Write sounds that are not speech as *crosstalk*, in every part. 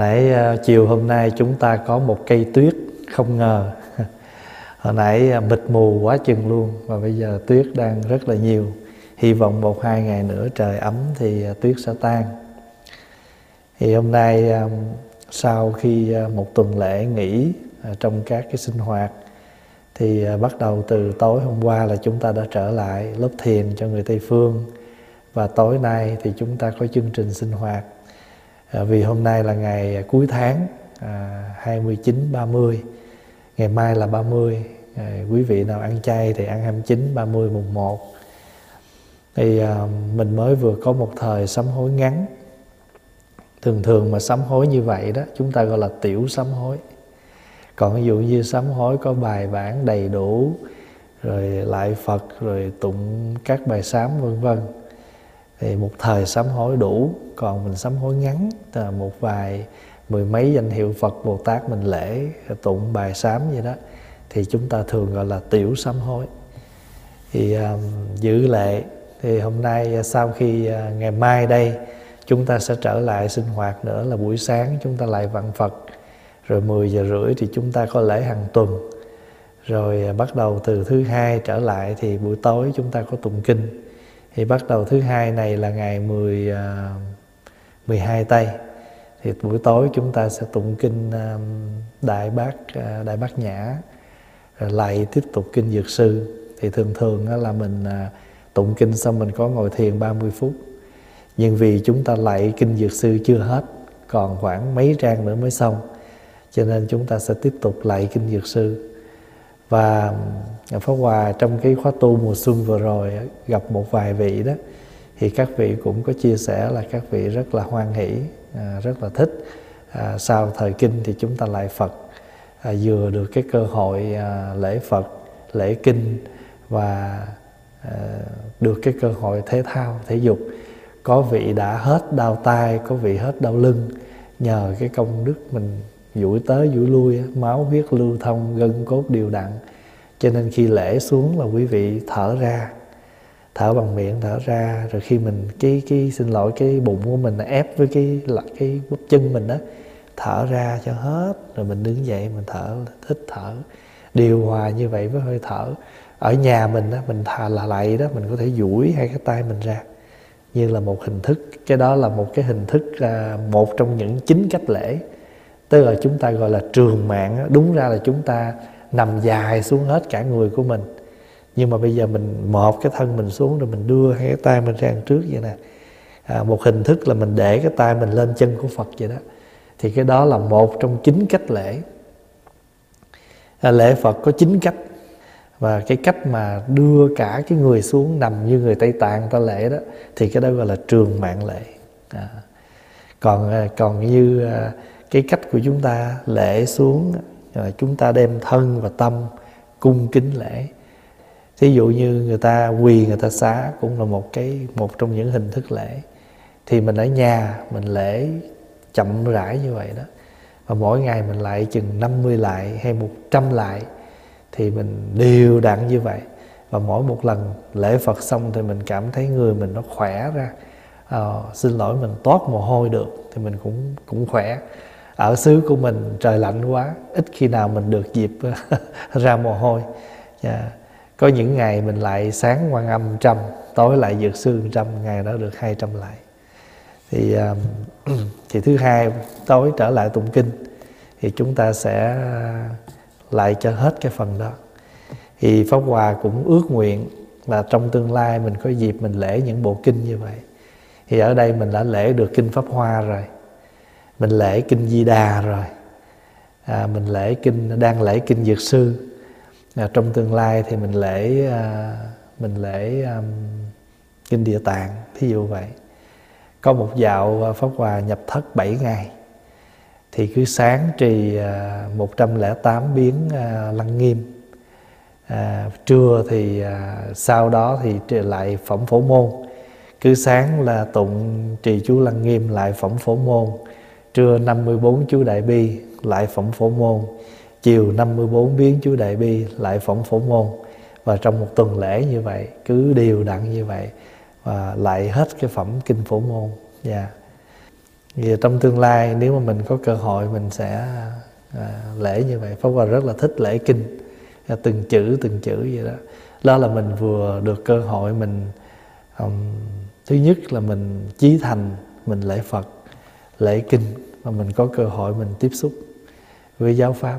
nãy uh, chiều hôm nay chúng ta có một cây tuyết không ngờ. *laughs* Hồi nãy uh, mịt mù quá chừng luôn và bây giờ tuyết đang rất là nhiều. Hy vọng một hai ngày nữa trời ấm thì uh, tuyết sẽ tan. Thì hôm nay um, sau khi uh, một tuần lễ nghỉ uh, trong các cái sinh hoạt thì uh, bắt đầu từ tối hôm qua là chúng ta đã trở lại lớp thiền cho người Tây phương. Và tối nay thì chúng ta có chương trình sinh hoạt à, vì hôm nay là ngày cuối tháng à, 29 30 ngày mai là 30 à, quý vị nào ăn chay thì ăn 29 30 mùng 1 thì à, mình mới vừa có một thời sám hối ngắn. Thường thường mà sám hối như vậy đó chúng ta gọi là tiểu sám hối. Còn ví dụ như sám hối có bài bản đầy đủ rồi lại Phật rồi tụng các bài sám vân vân. Thì một thời sám hối đủ còn mình sám hối ngắn. À, một vài mười mấy danh hiệu Phật Bồ Tát mình lễ tụng bài sám gì đó thì chúng ta thường gọi là tiểu sám hối. Thì um, giữ lệ thì hôm nay à, sau khi uh, ngày mai đây chúng ta sẽ trở lại sinh hoạt nữa là buổi sáng chúng ta lại vạn Phật. Rồi 10 giờ rưỡi thì chúng ta có lễ hàng tuần. Rồi bắt đầu từ thứ hai trở lại thì buổi tối chúng ta có tụng kinh. Thì bắt đầu thứ hai này là ngày 10 uh, 12 tay. Thì buổi tối chúng ta sẽ tụng kinh à, đại bát à, đại bát nhã rồi lại tiếp tục kinh dược sư. Thì thường thường là mình tụng kinh xong mình có ngồi thiền 30 phút. Nhưng vì chúng ta lại kinh dược sư chưa hết, còn khoảng mấy trang nữa mới xong, cho nên chúng ta sẽ tiếp tục lại kinh dược sư. Và Pháp Hòa trong cái khóa tu mùa xuân vừa rồi gặp một vài vị đó thì các vị cũng có chia sẻ là các vị rất là hoan hỷ à, rất là thích. À, sau thời kinh thì chúng ta lại Phật à, vừa được cái cơ hội à, lễ Phật lễ kinh và à, được cái cơ hội thể thao thể dục. Có vị đã hết đau tai, có vị hết đau lưng nhờ cái công đức mình duỗi tới duỗi lui máu huyết lưu thông gân cốt đều đặn. Cho nên khi lễ xuống là quý vị thở ra thở bằng miệng thở ra rồi khi mình cái cái xin lỗi cái bụng của mình ép với cái là cái bắp chân mình đó thở ra cho hết rồi mình đứng dậy mình thở thích thở. Điều hòa như vậy với hơi thở. Ở nhà mình đó mình thà là lại đó mình có thể duỗi hai cái tay mình ra như là một hình thức. Cái đó là một cái hình thức à, một trong những chính cách lễ. Tức là chúng ta gọi là trường mạng đúng ra là chúng ta nằm dài xuống hết cả người của mình nhưng mà bây giờ mình một cái thân mình xuống rồi mình đưa hai cái tay mình ra trước vậy nè. À, một hình thức là mình để cái tay mình lên chân của Phật vậy đó. Thì cái đó là một trong chín cách lễ. À, lễ Phật có chín cách. Và cái cách mà đưa cả cái người xuống nằm như người Tây Tạng ta lễ đó thì cái đó gọi là trường mạng lễ. À. còn à, còn như à, cái cách của chúng ta lễ xuống rồi chúng ta đem thân và tâm cung kính lễ thí dụ như người ta quỳ người ta xá cũng là một cái một trong những hình thức lễ. Thì mình ở nhà mình lễ chậm rãi như vậy đó. Và mỗi ngày mình lại chừng 50 lại hay 100 lại thì mình đều đặn như vậy. Và mỗi một lần lễ Phật xong thì mình cảm thấy người mình nó khỏe ra. À, xin lỗi mình toát mồ hôi được thì mình cũng cũng khỏe. Ở xứ của mình trời lạnh quá ít khi nào mình được dịp *laughs* ra mồ hôi. Yeah. Có những ngày mình lại sáng quan âm trăm tối lại dược sư trăm ngày đó được hai trăm lại. Thì um, *clears throat* thì thứ hai tối trở lại tụng kinh thì chúng ta sẽ ờ, lại cho hết cái phần đó. Thì pháp hòa cũng ước nguyện là trong tương lai mình có dịp mình lễ những bộ kinh như vậy. Thì ở đây mình đã lễ được kinh pháp hoa rồi mình lễ kinh di đà rồi à, mình lễ kinh đang lễ kinh dược sư à, trong tương lai thì mình lễ à, mình lễ um, kinh địa tạng thí dụ vậy. Có một dạo à, pháp hòa nhập thất 7 ngày. Thì cứ sáng trì à, 108 biến à, lăng nghiêm. À, trưa thì à, sau đó thì lại phẩm phổ môn. Cứ sáng là tụng trì chú lăng nghiêm lại phẩm phổ môn. Trưa 54 chú Đại Bi lại phẩm phổ môn. Chiều 54 biến chú Đại Bi lại phỏng phổ môn. Và trong một tuần lễ như vậy Cứ đều đặn như vậy Và lại hết cái phẩm kinh phổ môn. Dạ. Yeah. vì trong tương lai nếu mà mình có cơ hội mình sẽ à, lễ như vậy. Pháp hòa rất là thích lễ kinh. Dạ, từng chữ từng chữ vậy đó. Đó là mình vừa được cơ hội mình um, thứ nhất là mình chí thành mình lễ phật lễ kinh và mình có cơ hội mình tiếp xúc với giáo pháp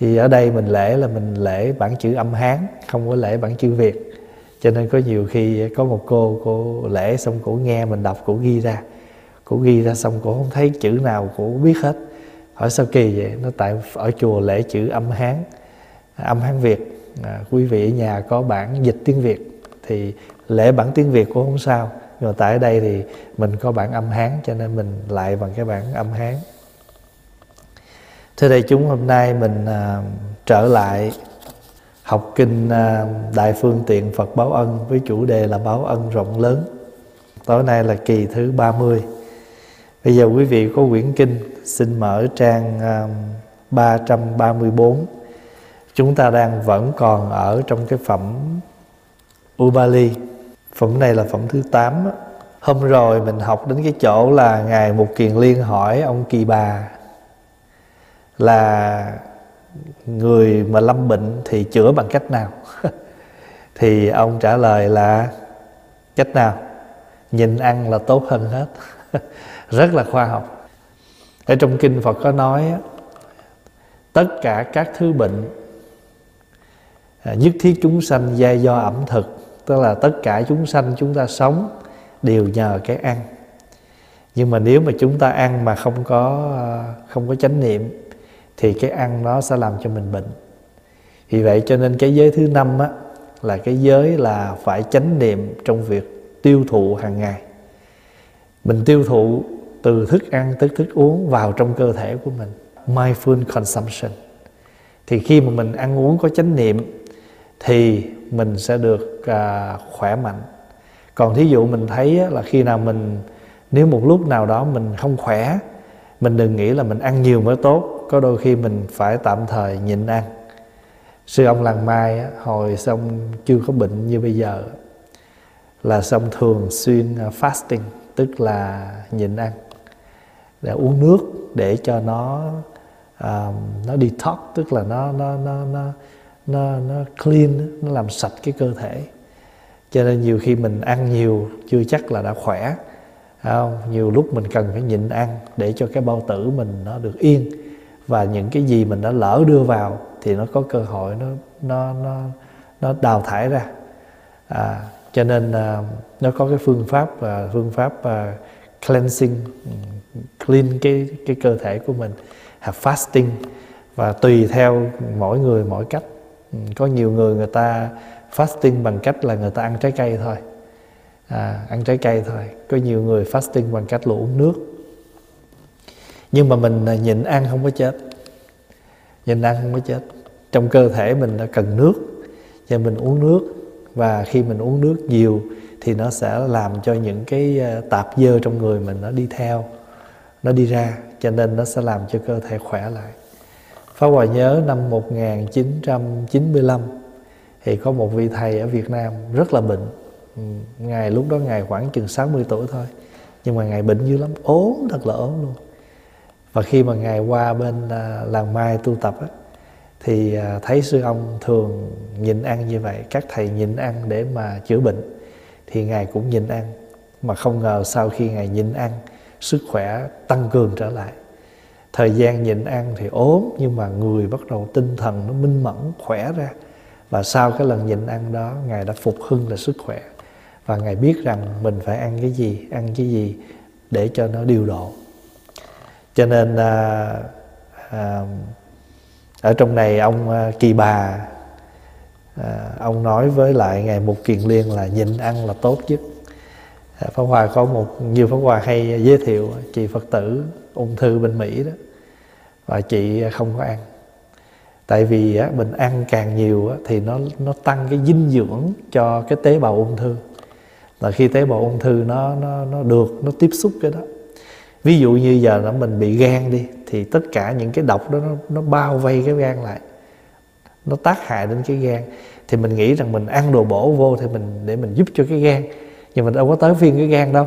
thì ở đây mình lễ là mình lễ bản chữ âm hán không có lễ bản chữ việt. Cho nên có nhiều khi có một cô cô lễ xong cổ nghe mình đọc cổ ghi ra. Cổ ghi ra xong cổ không thấy chữ nào cổ biết hết. Hỏi sao kỳ vậy? Nó tại ở chùa lễ chữ âm hán âm hán việt. À, quý vị ở nhà có bản dịch tiếng việt thì lễ bản tiếng việt cũng không sao. Nhưng mà tại đây thì mình có bản âm hán cho nên mình lại bằng cái bản âm hán. Thưa đại chúng hôm nay mình à, trở lại học kinh à, Đại Phương Tiện Phật Báo Ân với chủ đề là báo ân rộng lớn. Tối nay là kỳ thứ 30. Bây giờ quý vị có quyển kinh xin mở trang à, 334. Chúng ta đang vẫn còn ở trong cái phẩm Ubali. Phẩm này là phẩm thứ 8. Hôm rồi mình học đến cái chỗ là Ngài Mục Kiền Liên hỏi ông Kỳ Bà là người mà lâm bệnh thì chữa bằng cách nào? *laughs* Thì ông trả lời là cách nào? Nhìn ăn là tốt hơn hết. *laughs* Rất là khoa học. Ở trong kinh phật có nói tất cả các thứ bệnh à, nhất thiết chúng sanh giai do ẩm thực, tức là tất cả chúng sanh chúng ta sống đều nhờ cái ăn. Nhưng mà nếu mà chúng ta ăn mà không có à, không có chánh niệm thì cái ăn nó sẽ làm cho mình bệnh. Vì vậy cho nên cái giới thứ năm á là cái giới là phải chánh niệm trong việc tiêu thụ hàng ngày. Mình tiêu thụ từ thức ăn tới thức uống vào trong cơ thể của mình mindful consumption. Thì khi mà mình ăn uống có chánh niệm thì mình sẽ được à, khỏe mạnh. Còn thí dụ mình thấy á, là khi nào mình nếu một lúc nào đó mình không khỏe mình đừng nghĩ là mình ăn nhiều mới tốt có đôi khi mình phải tạm thời nhịn ăn. Sư ông làng mai hồi xong chưa có bệnh như bây giờ là xong thường xuyên à, fasting tức là nhịn ăn để uống nước để cho nó uh, nó detox tức là nó nó nó nó nó nó clean nó làm sạch cái cơ thể. Cho nên nhiều khi mình ăn nhiều chưa chắc là đã khỏe không? nhiều lúc mình cần phải nhịn ăn để cho cái bao tử mình nó được yên. Và những cái gì mình đã lỡ đưa vào thì nó có cơ hội nó nó nó nó đào thải ra. À, cho nên à, nó có cái phương pháp uh, phương pháp à, cleansing clean cái cái cơ thể của mình hoặc fasting. Và tùy theo mỗi người mỗi cách. Ừ, có nhiều người người ta fasting bằng cách là người ta ăn trái cây thôi à, ăn trái cây thôi. Có nhiều người fasting bằng cách là uống nước. Nhưng mà mình à, nhịn ăn không có chết. Nhịn ăn không có chết. Trong cơ thể mình đã cần nước. Cho mình uống nước. Và khi mình uống nước nhiều thì nó sẽ làm cho những cái à, tạp dơ trong người mình nó đi theo nó đi ra. Cho nên nó sẽ làm cho cơ thể khỏe lại. Pháp Hòa nhớ năm 1995 thì có một vị thầy ở Việt Nam rất là bệnh. Ngài lúc đó Ngài khoảng chừng 60 tuổi thôi. Nhưng mà Ngài bệnh dữ lắm, ốm thật là ốm luôn. Và khi mà ngài qua bên à, làng mai tu tập á, thì à, thấy sư ông thường nhịn ăn như vậy. Các thầy nhịn ăn để mà chữa bệnh thì ngài cũng nhịn ăn. Mà không ngờ sau khi ngài nhịn ăn sức khỏe tăng cường trở lại. Thời gian nhịn ăn thì ốm nhưng mà người bắt đầu tinh thần nó minh mẫn khỏe ra. Và sau cái lần nhịn ăn đó ngài đã phục hưng là sức khỏe và ngài biết rằng mình phải ăn cái gì ăn cái gì để cho nó điều độ. Cho nên à, à, ở trong này ông à, kỳ bà à, ông nói với lại ngài mục kiền liên là nhịn ăn là tốt nhất. À, pháp hòa có một nhiều pháp hòa hay giới thiệu chị phật tử ung thư bên mỹ đó và chị không có ăn. Tại vì á, mình ăn càng nhiều á, thì nó nó tăng cái dinh dưỡng cho cái tế bào ung thư là khi tế bào ung thư nó nó nó được nó tiếp xúc cái đó. Ví dụ như giờ là mình bị gan đi thì tất cả những cái độc đó nó, nó bao vây cái gan lại. Nó tác hại đến cái gan. Thì mình nghĩ rằng mình ăn đồ bổ vô thì mình để mình giúp cho cái gan. Nhưng mình đâu có tới phiên cái gan đâu.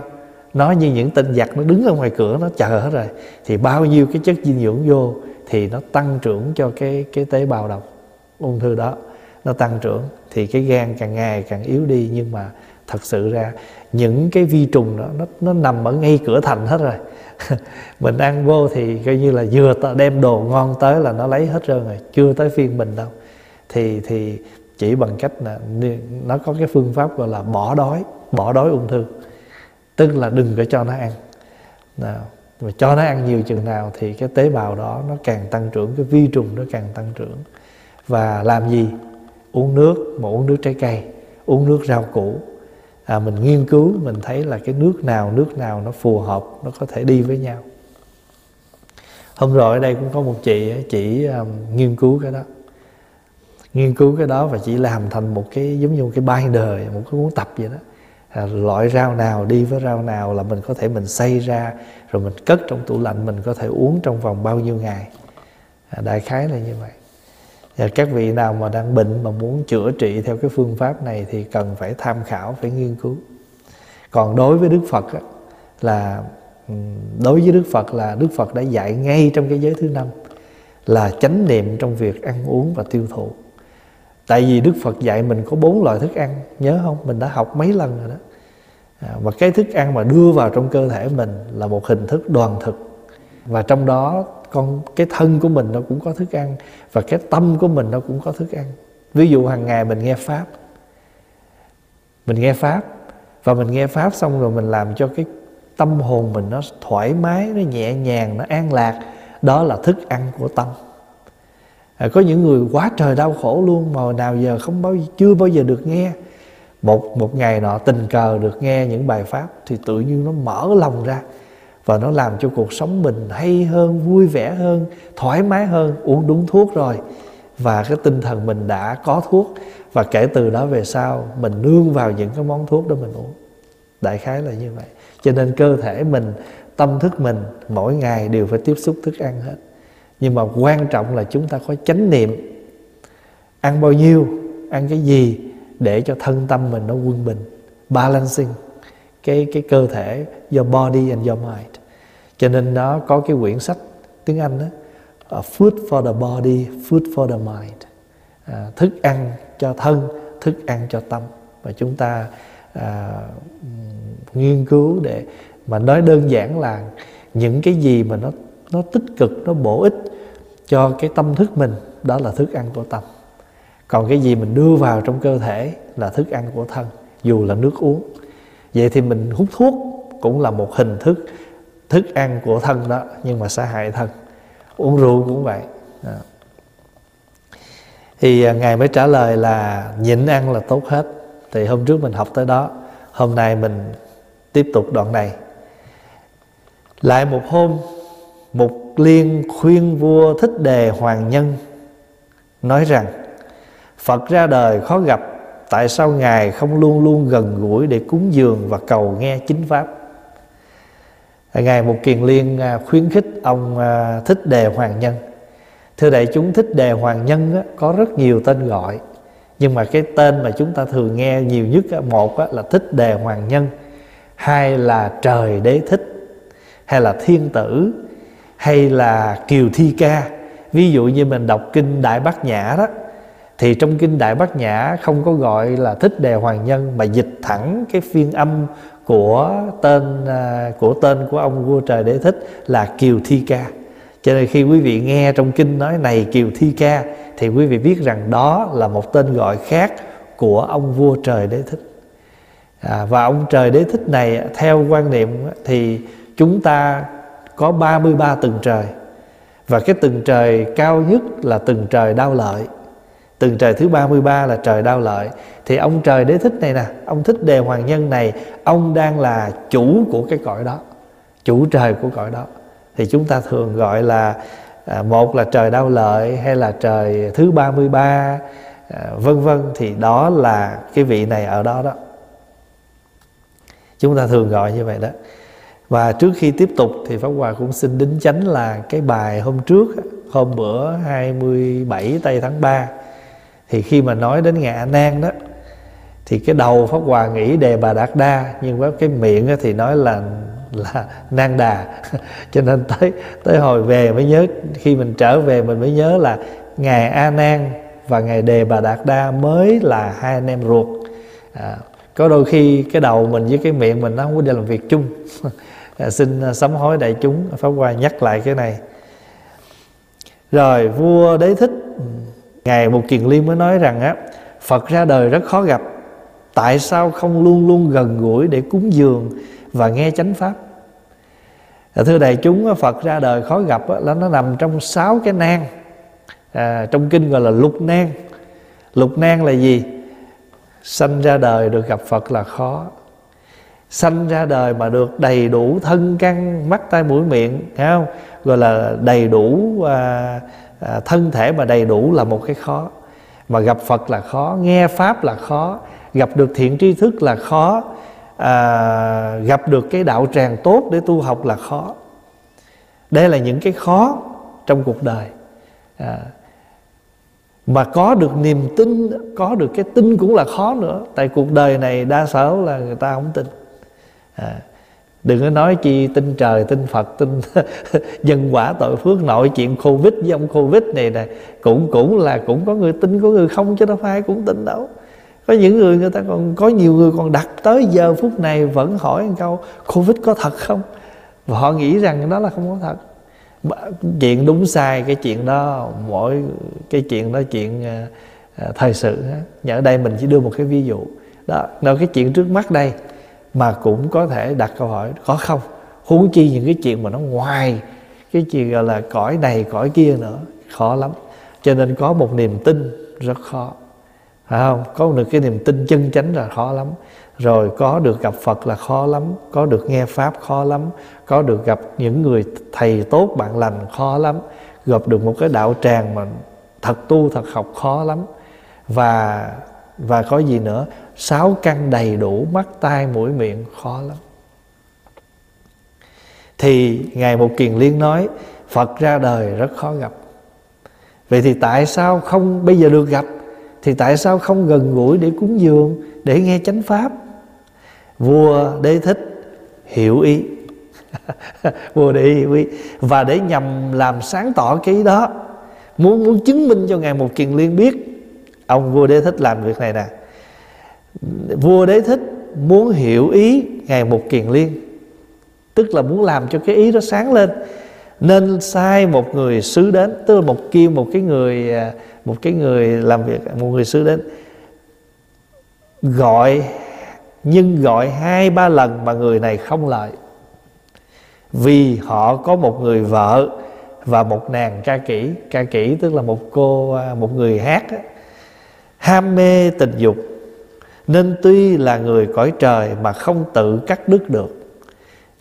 Nó như những tên giặc nó đứng ở ngoài cửa nó chờ hết rồi. Thì bao nhiêu cái chất dinh dưỡng vô thì nó tăng trưởng cho cái cái tế bào độc ung thư đó. Nó tăng trưởng thì cái gan càng ngày càng yếu đi nhưng mà thật sự ra, những cái vi trùng đó, nó nó nằm ở ngay cửa thành hết rồi. *laughs* Mình ăn vô thì coi như là vừa đem đồ ngon tới là nó lấy hết trơn rồi, chưa tới phiên mình đâu. Thì thì chỉ bằng cách là nó có cái phương pháp gọi là bỏ đói bỏ đói ung thư. Tức là đừng có cho nó ăn. Nào, mà cho nó ăn nhiều chừng nào thì cái tế bào đó nó càng tăng trưởng, cái vi trùng nó càng tăng trưởng. Và làm gì? Uống nước, mà uống nước trái cây, uống nước rau củ à, mình nghiên cứu mình thấy là cái nước nào nước nào nó phù hợp nó có thể đi với nhau. Hôm rồi ở đây cũng có một chị chỉ um, nghiên cứu cái đó. Nghiên cứu cái đó và chỉ làm thành một cái giống như một cái binder một cái cuốn tập vậy đó. À, loại rau nào đi với rau nào là mình có thể mình xay ra rồi mình cất trong tủ lạnh mình có thể uống trong vòng bao nhiêu ngày. À, đại khái là như vậy và các vị nào mà đang bệnh mà muốn chữa trị theo cái phương pháp này thì cần phải tham khảo phải nghiên cứu. Còn đối với đức phật á, là ừ, đối với đức phật là đức phật đã dạy ngay trong cái giới thứ năm là chánh niệm trong việc ăn uống và tiêu thụ. Tại vì đức phật dạy mình có bốn loại thức ăn nhớ không? Mình đã học mấy lần rồi đó. À, và cái thức ăn mà đưa vào trong cơ thể mình là một hình thức đoàn thực. Và trong đó con cái thân của mình nó cũng có thức ăn và cái tâm của mình nó cũng có thức ăn. Ví dụ hàng ngày mình nghe pháp mình nghe pháp và mình nghe pháp xong rồi mình làm cho cái tâm hồn mình nó thoải mái nó nhẹ nhàng nó an lạc. Đó là thức ăn của tâm. À, có những người quá trời đau khổ luôn mà nào giờ không bao chưa bao giờ được nghe. Một một ngày nọ tình cờ được nghe những bài pháp thì tự nhiên nó mở lòng ra và nó làm cho cuộc sống mình hay hơn, vui vẻ hơn, thoải mái hơn, uống đúng thuốc rồi. Và cái tinh thần mình đã có thuốc. Và kể từ đó về sau, mình nương vào những cái món thuốc đó mình uống. Đại khái là như vậy. Cho nên cơ thể mình, tâm thức mình mỗi ngày đều phải tiếp xúc thức ăn hết. Nhưng mà quan trọng là chúng ta có chánh niệm. Ăn bao nhiêu, ăn cái gì để cho thân tâm mình nó quân bình, balancing cái cái cơ thể your body and your mind. Cho nên nó có cái quyển sách tiếng Anh đó uh, food for the body food for the mind. À, thức ăn cho thân thức ăn cho tâm. Và chúng ta à, nghiên cứu để mà nói đơn giản là những cái gì mà nó nó tích cực nó bổ ích cho cái tâm thức mình đó là thức ăn của tâm. Còn cái gì mình đưa vào trong cơ thể là thức ăn của thân dù là nước uống vậy thì mình hút thuốc cũng là một hình thức thức ăn của thân đó, nhưng mà sẽ hại thân. Uống rượu cũng vậy. Đó. thì à, ngài mới trả lời là nhịn ăn là tốt hết. Thì hôm trước mình học tới đó, hôm nay mình tiếp tục đoạn này. Lại một hôm, một liên khuyên vua thích đề hoàng nhân nói rằng, phật ra đời khó gặp tại sao ngài không luôn luôn gần gũi để cúng dường và cầu nghe chính pháp? Ngài một kiền liên à, khuyến khích ông à, thích đề hoàng nhân. Thưa đại chúng, thích đề hoàng nhân có rất nhiều tên gọi, nhưng mà cái tên mà chúng ta thường nghe nhiều nhất một là thích đề hoàng nhân, hai là trời đế thích, hay là thiên tử, hay là kiều thi ca. Ví dụ như mình đọc kinh đại bát nhã đó thì trong kinh đại bát nhã không có gọi là thích đề hoàng nhân mà dịch thẳng cái phiên âm của tên à, của tên của ông vua trời đế thích là kiều thi ca. Cho nên khi quý vị nghe trong kinh nói này kiều thi ca thì quý vị biết rằng đó là một tên gọi khác của ông vua trời đế thích. À, và ông trời đế thích này theo quan niệm thì chúng ta có 33 tầng trời. Và cái tầng trời cao nhất là tầng trời đau lợi từng trời thứ 33 là trời đau lợi. Thì ông trời đế thích này nè ông thích đề hoàng nhân này ông đang là chủ của cái cõi đó chủ trời của cõi đó. Thì chúng ta thường gọi là à, một là trời đau lợi hay là trời thứ 33 à, vân vân. Thì đó là cái vị này ở đó đó. Chúng ta thường gọi như vậy đó. Và trước khi tiếp tục thì Pháp Hòa cũng xin đính chánh là cái bài hôm trước hôm bữa 27 tây tháng 3 thì khi mà nói đến ngài A Nan đó thì cái đầu pháp hòa nghĩ đề bà đạt đa nhưng với cái miệng thì nói là là nan đà. *laughs* Cho nên tới tới hồi về mới nhớ khi mình trở về mình mới nhớ là ngài a nan và ngài đề bà đạt đa mới là hai anh em ruột. À, có đôi khi cái đầu mình với cái miệng mình nó không có đi làm việc chung. *laughs* À, xin à, sám hối đại chúng pháp hòa nhắc lại cái này. Rồi vua đế thích ngài một kiền liên mới nói rằng á phật ra đời rất khó gặp. Tại sao không luôn luôn gần gũi để cúng dường và nghe chánh pháp? À, thưa đại chúng phật ra đời khó gặp là nó nằm trong sáu cái nan à, trong kinh gọi là lục nan lục nan là gì? Sanh ra đời được gặp phật là khó. Sanh ra đời mà được đầy đủ thân căn mắt tai mũi miệng thấy không? Gọi là đầy đủ à, à, thân thể mà đầy đủ là một cái khó. Mà gặp phật là khó nghe pháp là khó gặp được thiện tri thức là khó à, gặp được cái đạo tràng tốt để tu học là khó. Đây là những cái khó trong cuộc đời. À, mà có được niềm tin có được cái tin cũng là khó nữa. Tại cuộc đời này đa số là người ta không tin. À, đừng có nói chi tin trời tin phật tin *laughs* nhân quả tội phước nội chuyện covid với ông covid này nè. Cũng cũng là cũng có người tin có người không chứ đâu phải cũng tin đâu. Có những người người ta còn có nhiều người còn đặt tới giờ phút này vẫn hỏi một câu covid có thật không? Và họ nghĩ rằng đó là không có thật. Chuyện đúng sai cái chuyện đó mỗi cái chuyện đó chuyện uh, thời sự nhờ đây mình chỉ đưa một cái ví dụ. Đó là cái chuyện trước mắt đây mà cũng có thể đặt câu hỏi có không? Huống chi những cái chuyện mà nó ngoài cái chuyện gọi là cõi này, cõi kia nữa, khó lắm. Cho nên có một niềm tin rất khó, phải không? Có được cái niềm tin chân chánh là khó lắm. Rồi có được gặp phật là khó lắm, có được nghe pháp khó lắm, có được gặp những người thầy tốt bạn lành khó lắm, gặp được một cái đạo tràng mà thật tu, thật học khó lắm. Và và có gì nữa? Sáu căn đầy đủ, mắt, tai, mũi, miệng, khó lắm. Thì ngài một kiền liên nói, phật ra đời rất khó gặp. Vậy thì tại sao không, bây giờ được gặp, thì tại sao không gần gũi để cúng dường, để nghe chánh pháp? Vua đế thích hiểu ý. *laughs* Vua đế hiểu ý. Và để nhằm làm sáng tỏ cái ý đó, muốn muốn chứng minh cho ngài một kiền liên biết ông vua đế thích làm việc này nè. Vua đế thích muốn hiểu ý ngài một kiền liên, tức là muốn làm cho cái ý đó sáng lên. Nên sai một người sứ đến, tức là một kêu một cái người à, một cái người làm việc, một người sứ đến, gọi, nhưng gọi hai ba lần mà người này không lại. Vì họ có một người vợ và một nàng ca kỹ ca kỹ tức là một cô à, một người hát ham mê tình dục. Nên tuy là người cõi trời mà không tự cắt đứt được,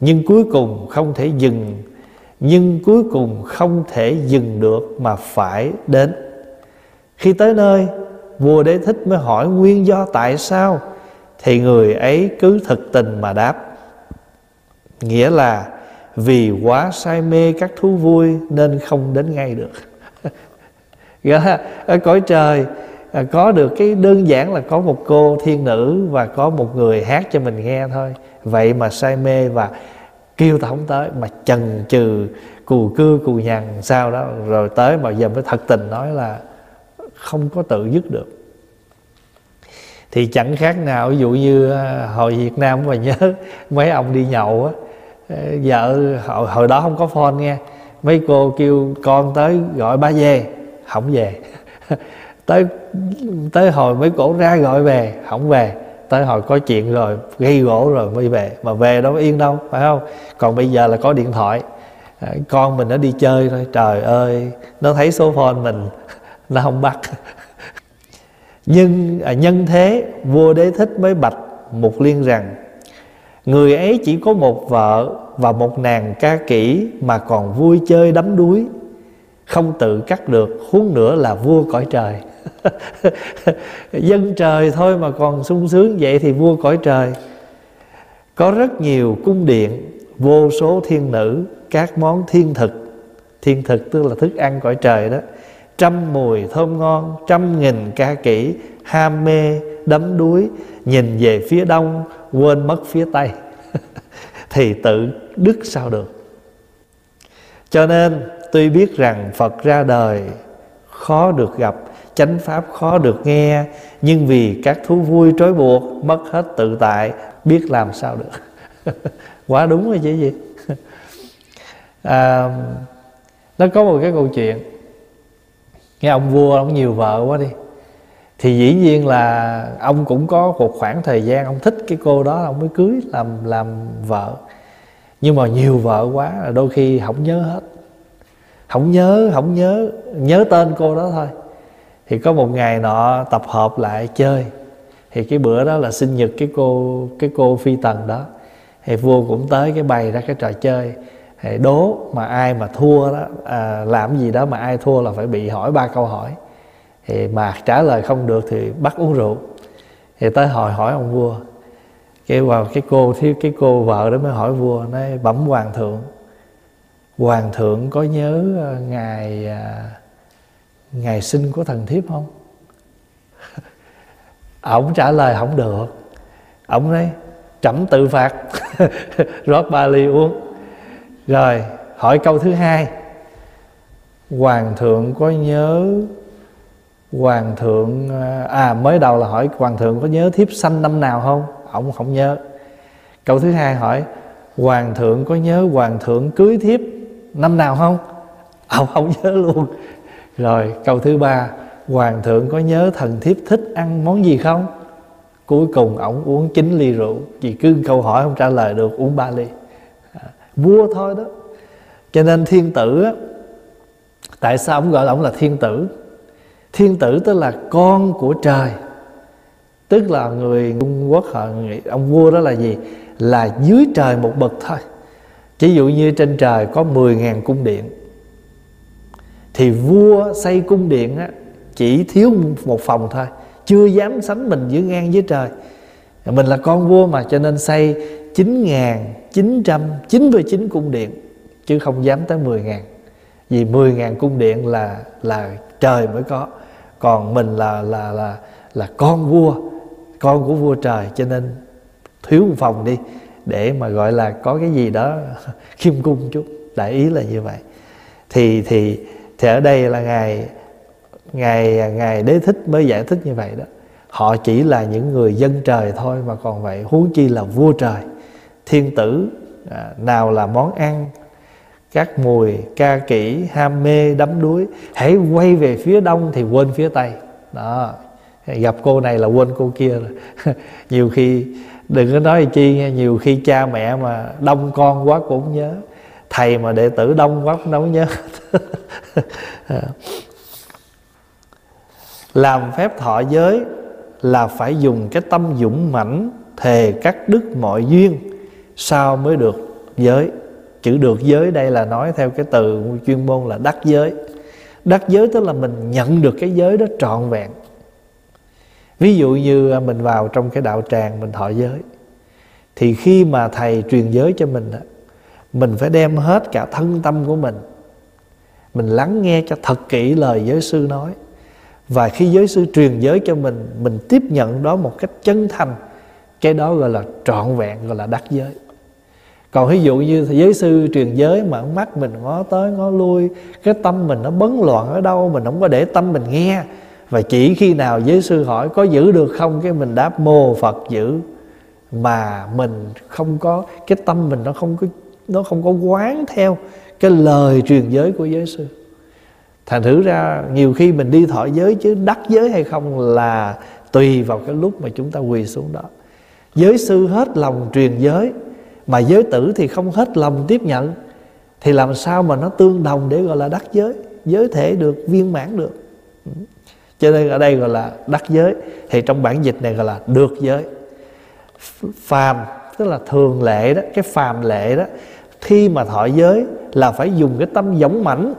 nhưng cuối cùng không thể dừng, nhưng cuối cùng không thể dừng được mà phải đến. Khi tới nơi, vua đế thích mới hỏi nguyên do tại sao thì người ấy cứ thực tình mà đáp. Nghĩa là vì quá say mê các thú vui nên không đến ngay được. *laughs* Ở cõi trời à, có được cái đơn giản là có một cô thiên nữ và có một người hát cho mình nghe thôi. Vậy mà say mê và kêu ta không tới mà chần chừ cù cư cù nhằn sao đó. Rồi tới mà giờ mới thật tình nói là không có tự dứt được. Thì chẳng khác nào ví dụ như à, hồi Việt Nam mà nhớ *laughs* mấy ông đi nhậu á à, vợ hồi, hồi đó không có phone nghe. Mấy cô kêu con tới gọi ba về không về. *laughs* Tới tới hồi mấy cổ ra gọi về không về. Tới hồi có chuyện rồi gây gỗ rồi mới về. Mà về đâu yên đâu phải không? Còn bây giờ là có điện thoại. À, con mình nó đi chơi thôi. Trời ơi nó thấy số phone mình *laughs* nó không bắt. *laughs* Nhưng à, nhân thế vua đế thích mới bạch một liên rằng người ấy chỉ có một vợ và một nàng ca kỹ mà còn vui chơi đắm đuối. Không tự cắt được huống nữa là vua cõi trời. *laughs* dân trời thôi mà còn sung sướng vậy thì vua cõi trời. Có rất nhiều cung điện, vô số thiên nữ, các món thiên thực. Thiên thực tức là thức ăn cõi trời đó. Trăm mùi thơm ngon, trăm nghìn ca kỹ ham mê, đắm đuối, nhìn về phía đông, quên mất phía tây. *laughs* Thì tự đức sao được? Cho nên, tuy biết rằng phật ra đời, khó được gặp chánh pháp khó được nghe nhưng vì các thú vui trói buộc mất hết tự tại biết làm sao được. *laughs* Quá đúng rồi chứ gì. À, nó có một cái câu chuyện. Nghe ông vua ông nhiều vợ quá đi. Thì dĩ nhiên là ông cũng có một khoảng thời gian ông thích cái cô đó ông mới cưới làm làm vợ. Nhưng mà nhiều vợ quá là đôi khi không nhớ hết. Không nhớ không nhớ nhớ tên cô đó thôi thì có một ngày nọ tập hợp lại chơi. Thì cái bữa đó là sinh nhật cái cô cái cô phi tần đó. Thì vua cũng tới cái bày ra cái trò chơi. Thì đố mà ai mà thua đó à, làm gì đó mà ai thua là phải bị hỏi ba câu hỏi. Thì mà trả lời không được thì bắt uống rượu. Thì tới hỏi hỏi ông vua. Cái vào cái cô thiếu cái cô vợ đó mới hỏi vua nói bẩm hoàng thượng hoàng thượng có nhớ à, ngài ngày à, ngày sinh của thần thiếp không? *laughs* Ổng trả lời không được. Ổng nói trẫm tự phạt. *laughs* Rót ba ly uống. Rồi hỏi câu thứ hai. Hoàng thượng có nhớ hoàng thượng à, mới đầu là hỏi hoàng thượng có nhớ thiếp sanh năm nào không? Ổng không nhớ. Câu thứ hai hỏi hoàng thượng có nhớ hoàng thượng cưới thiếp năm nào không? Ổng không nhớ luôn rồi câu thứ ba hoàng thượng có nhớ thần thiếp thích ăn món gì không? Cuối cùng ổng uống 9 ly rượu. Chỉ cứ câu hỏi không trả lời được uống ba ly. À, vua thôi đó. Cho nên thiên tử á, tại sao ông gọi là ông là thiên tử? Thiên tử tức là con của trời. Tức là người trung quốc họ nghĩ ông vua đó là gì? Là dưới trời một bậc thôi. Ví dụ như trên trời có 10.000 cung điện thì vua xây cung điện á, chỉ thiếu một phòng thôi chưa dám sánh mình giữa ngang với trời. Mình là con vua mà cho nên xây 9.999 cung điện chứ không dám tới 10.000 vì 10.000 cung điện là là trời mới có. Còn mình là là là là con vua con của vua trời cho nên thiếu một phòng đi để mà gọi là có cái gì đó *laughs* khiêm cung chút. Đại ý là như vậy. Thì thì thì ở đây là ngài ngài ngài đế thích mới giải thích như vậy đó. Họ chỉ là những người dân trời thôi mà còn vậy huống chi là vua trời thiên tử à, nào là món ăn các mùi ca kỹ ham mê đắm đuối hãy quay về phía đông thì quên phía tây. Đó gặp cô này là quên cô kia rồi. *laughs* Nhiều khi đừng có nói chi nghe nhiều khi cha mẹ mà đông con quá cũng nhớ thầy mà đệ tử đông quá cũng đâu nhớ *laughs* làm phép thọ giới là phải dùng cái tâm dũng mãnh, thề cắt đứt mọi duyên sao mới được giới. Chữ được giới đây là nói theo cái từ chuyên môn là đắc giới. Đắc giới tức là mình nhận được cái giới đó trọn vẹn. Ví dụ như mình vào trong cái đạo tràng mình thọ giới, thì khi mà thầy truyền giới cho mình mình phải đem hết cả thân tâm của mình. Mình lắng nghe cho thật kỹ lời giới sư nói. Và khi giới sư truyền giới cho mình mình tiếp nhận đó một cách chân thành. Cái đó gọi là trọn vẹn, gọi là đắc giới. Còn ví dụ như giới sư truyền giới mà mắt mình ngó tới, ngó lui, cái tâm mình nó bấn loạn ở đâu, mình không có để tâm mình nghe. Và chỉ khi nào giới sư hỏi có giữ được không, cái mình đáp, mô phật giữ. Mà mình không có, cái tâm mình nó không có nó không có quán theo cái lời truyền giới của giới sư thành thử ra, nhiều khi mình đi thọ giới chứ đắc giới hay không là tùy vào cái lúc mà chúng ta quỳ xuống đó. Giới sư hết lòng truyền giới, mà giới tử thì không hết lòng tiếp nhận. Thì làm sao mà nó tương đồng để gọi là đắc giới? Giới thể được, viên mãn được. Cho nên ở đây gọi là đắc giới. Thì trong bản dịch này gọi là được giới. Phàm, tức là thường lệ đó, cái phàm lệ đó khi mà thọ giới là phải dùng cái tâm giống mãnh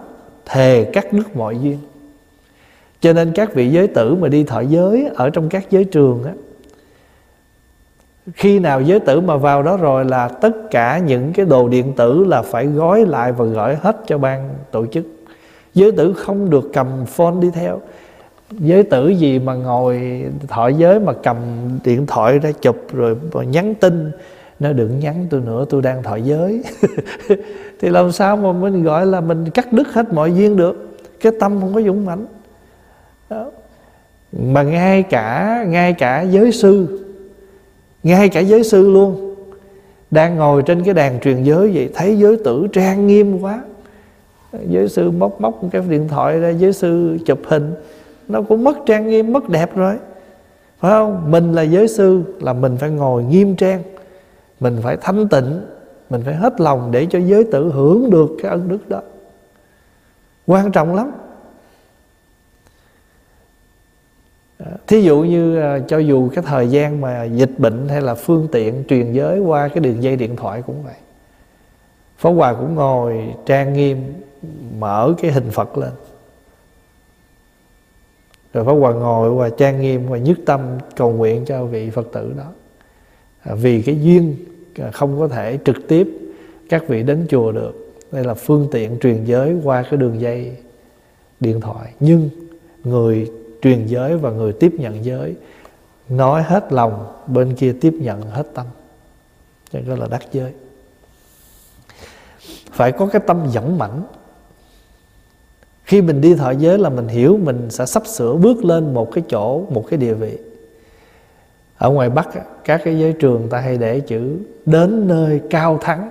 thề các nước mọi duyên. Cho nên các vị giới tử mà đi thọ giới ở trong các giới trường á, khi nào giới tử mà vào đó rồi là tất cả những cái đồ điện tử là phải gói lại và gửi hết cho ban tổ chức. Giới tử không được cầm phone đi theo. Giới tử gì mà ngồi thọ giới mà cầm điện thoại ra chụp rồi nhắn tin nó đừng nhắn tôi nữa, tôi đang thọ giới. *laughs* Thì làm sao mà mình gọi là mình cắt đứt hết mọi duyên được? Cái tâm không có dũng mãnh. Đó. mà ngay cả ngay cả giới sư, ngay cả giới sư luôn, đang ngồi trên cái đàn truyền giới vậy, thấy giới tử trang nghiêm quá. Giới sư móc móc cái điện thoại ra, giới sư chụp hình, nó cũng mất trang nghiêm, mất đẹp rồi. Phải không? Mình là giới sư là mình phải ngồi nghiêm trang mình phải thanh tịnh mình phải hết lòng để cho giới tử hưởng được cái ân đức đó. Quan trọng lắm. À, thí dụ như à, cho dù cái thời gian mà dịch bệnh hay là phương tiện truyền giới qua cái đường dây điện thoại cũng vậy Phó Hòa cũng ngồi trang nghiêm mở cái hình Phật lên. Rồi Phó Hòa ngồi và trang nghiêm và nhất tâm cầu nguyện cho vị Phật tử đó. À, vì cái duyên À, không có thể trực tiếp các vị đến chùa được. Đây là phương tiện truyền giới qua cái đường dây điện thoại. Nhưng người truyền giới và người tiếp nhận giới nói hết lòng, bên kia tiếp nhận hết tâm. Cho nên là đắc giới. Phải có cái tâm dẫn mảnh. Khi mình đi thọ giới là mình hiểu mình sẽ sắp sửa bước lên một cái chỗ, một cái địa vị ở ngoài bắc các cái giới trường ta hay để chữ đến nơi cao thắng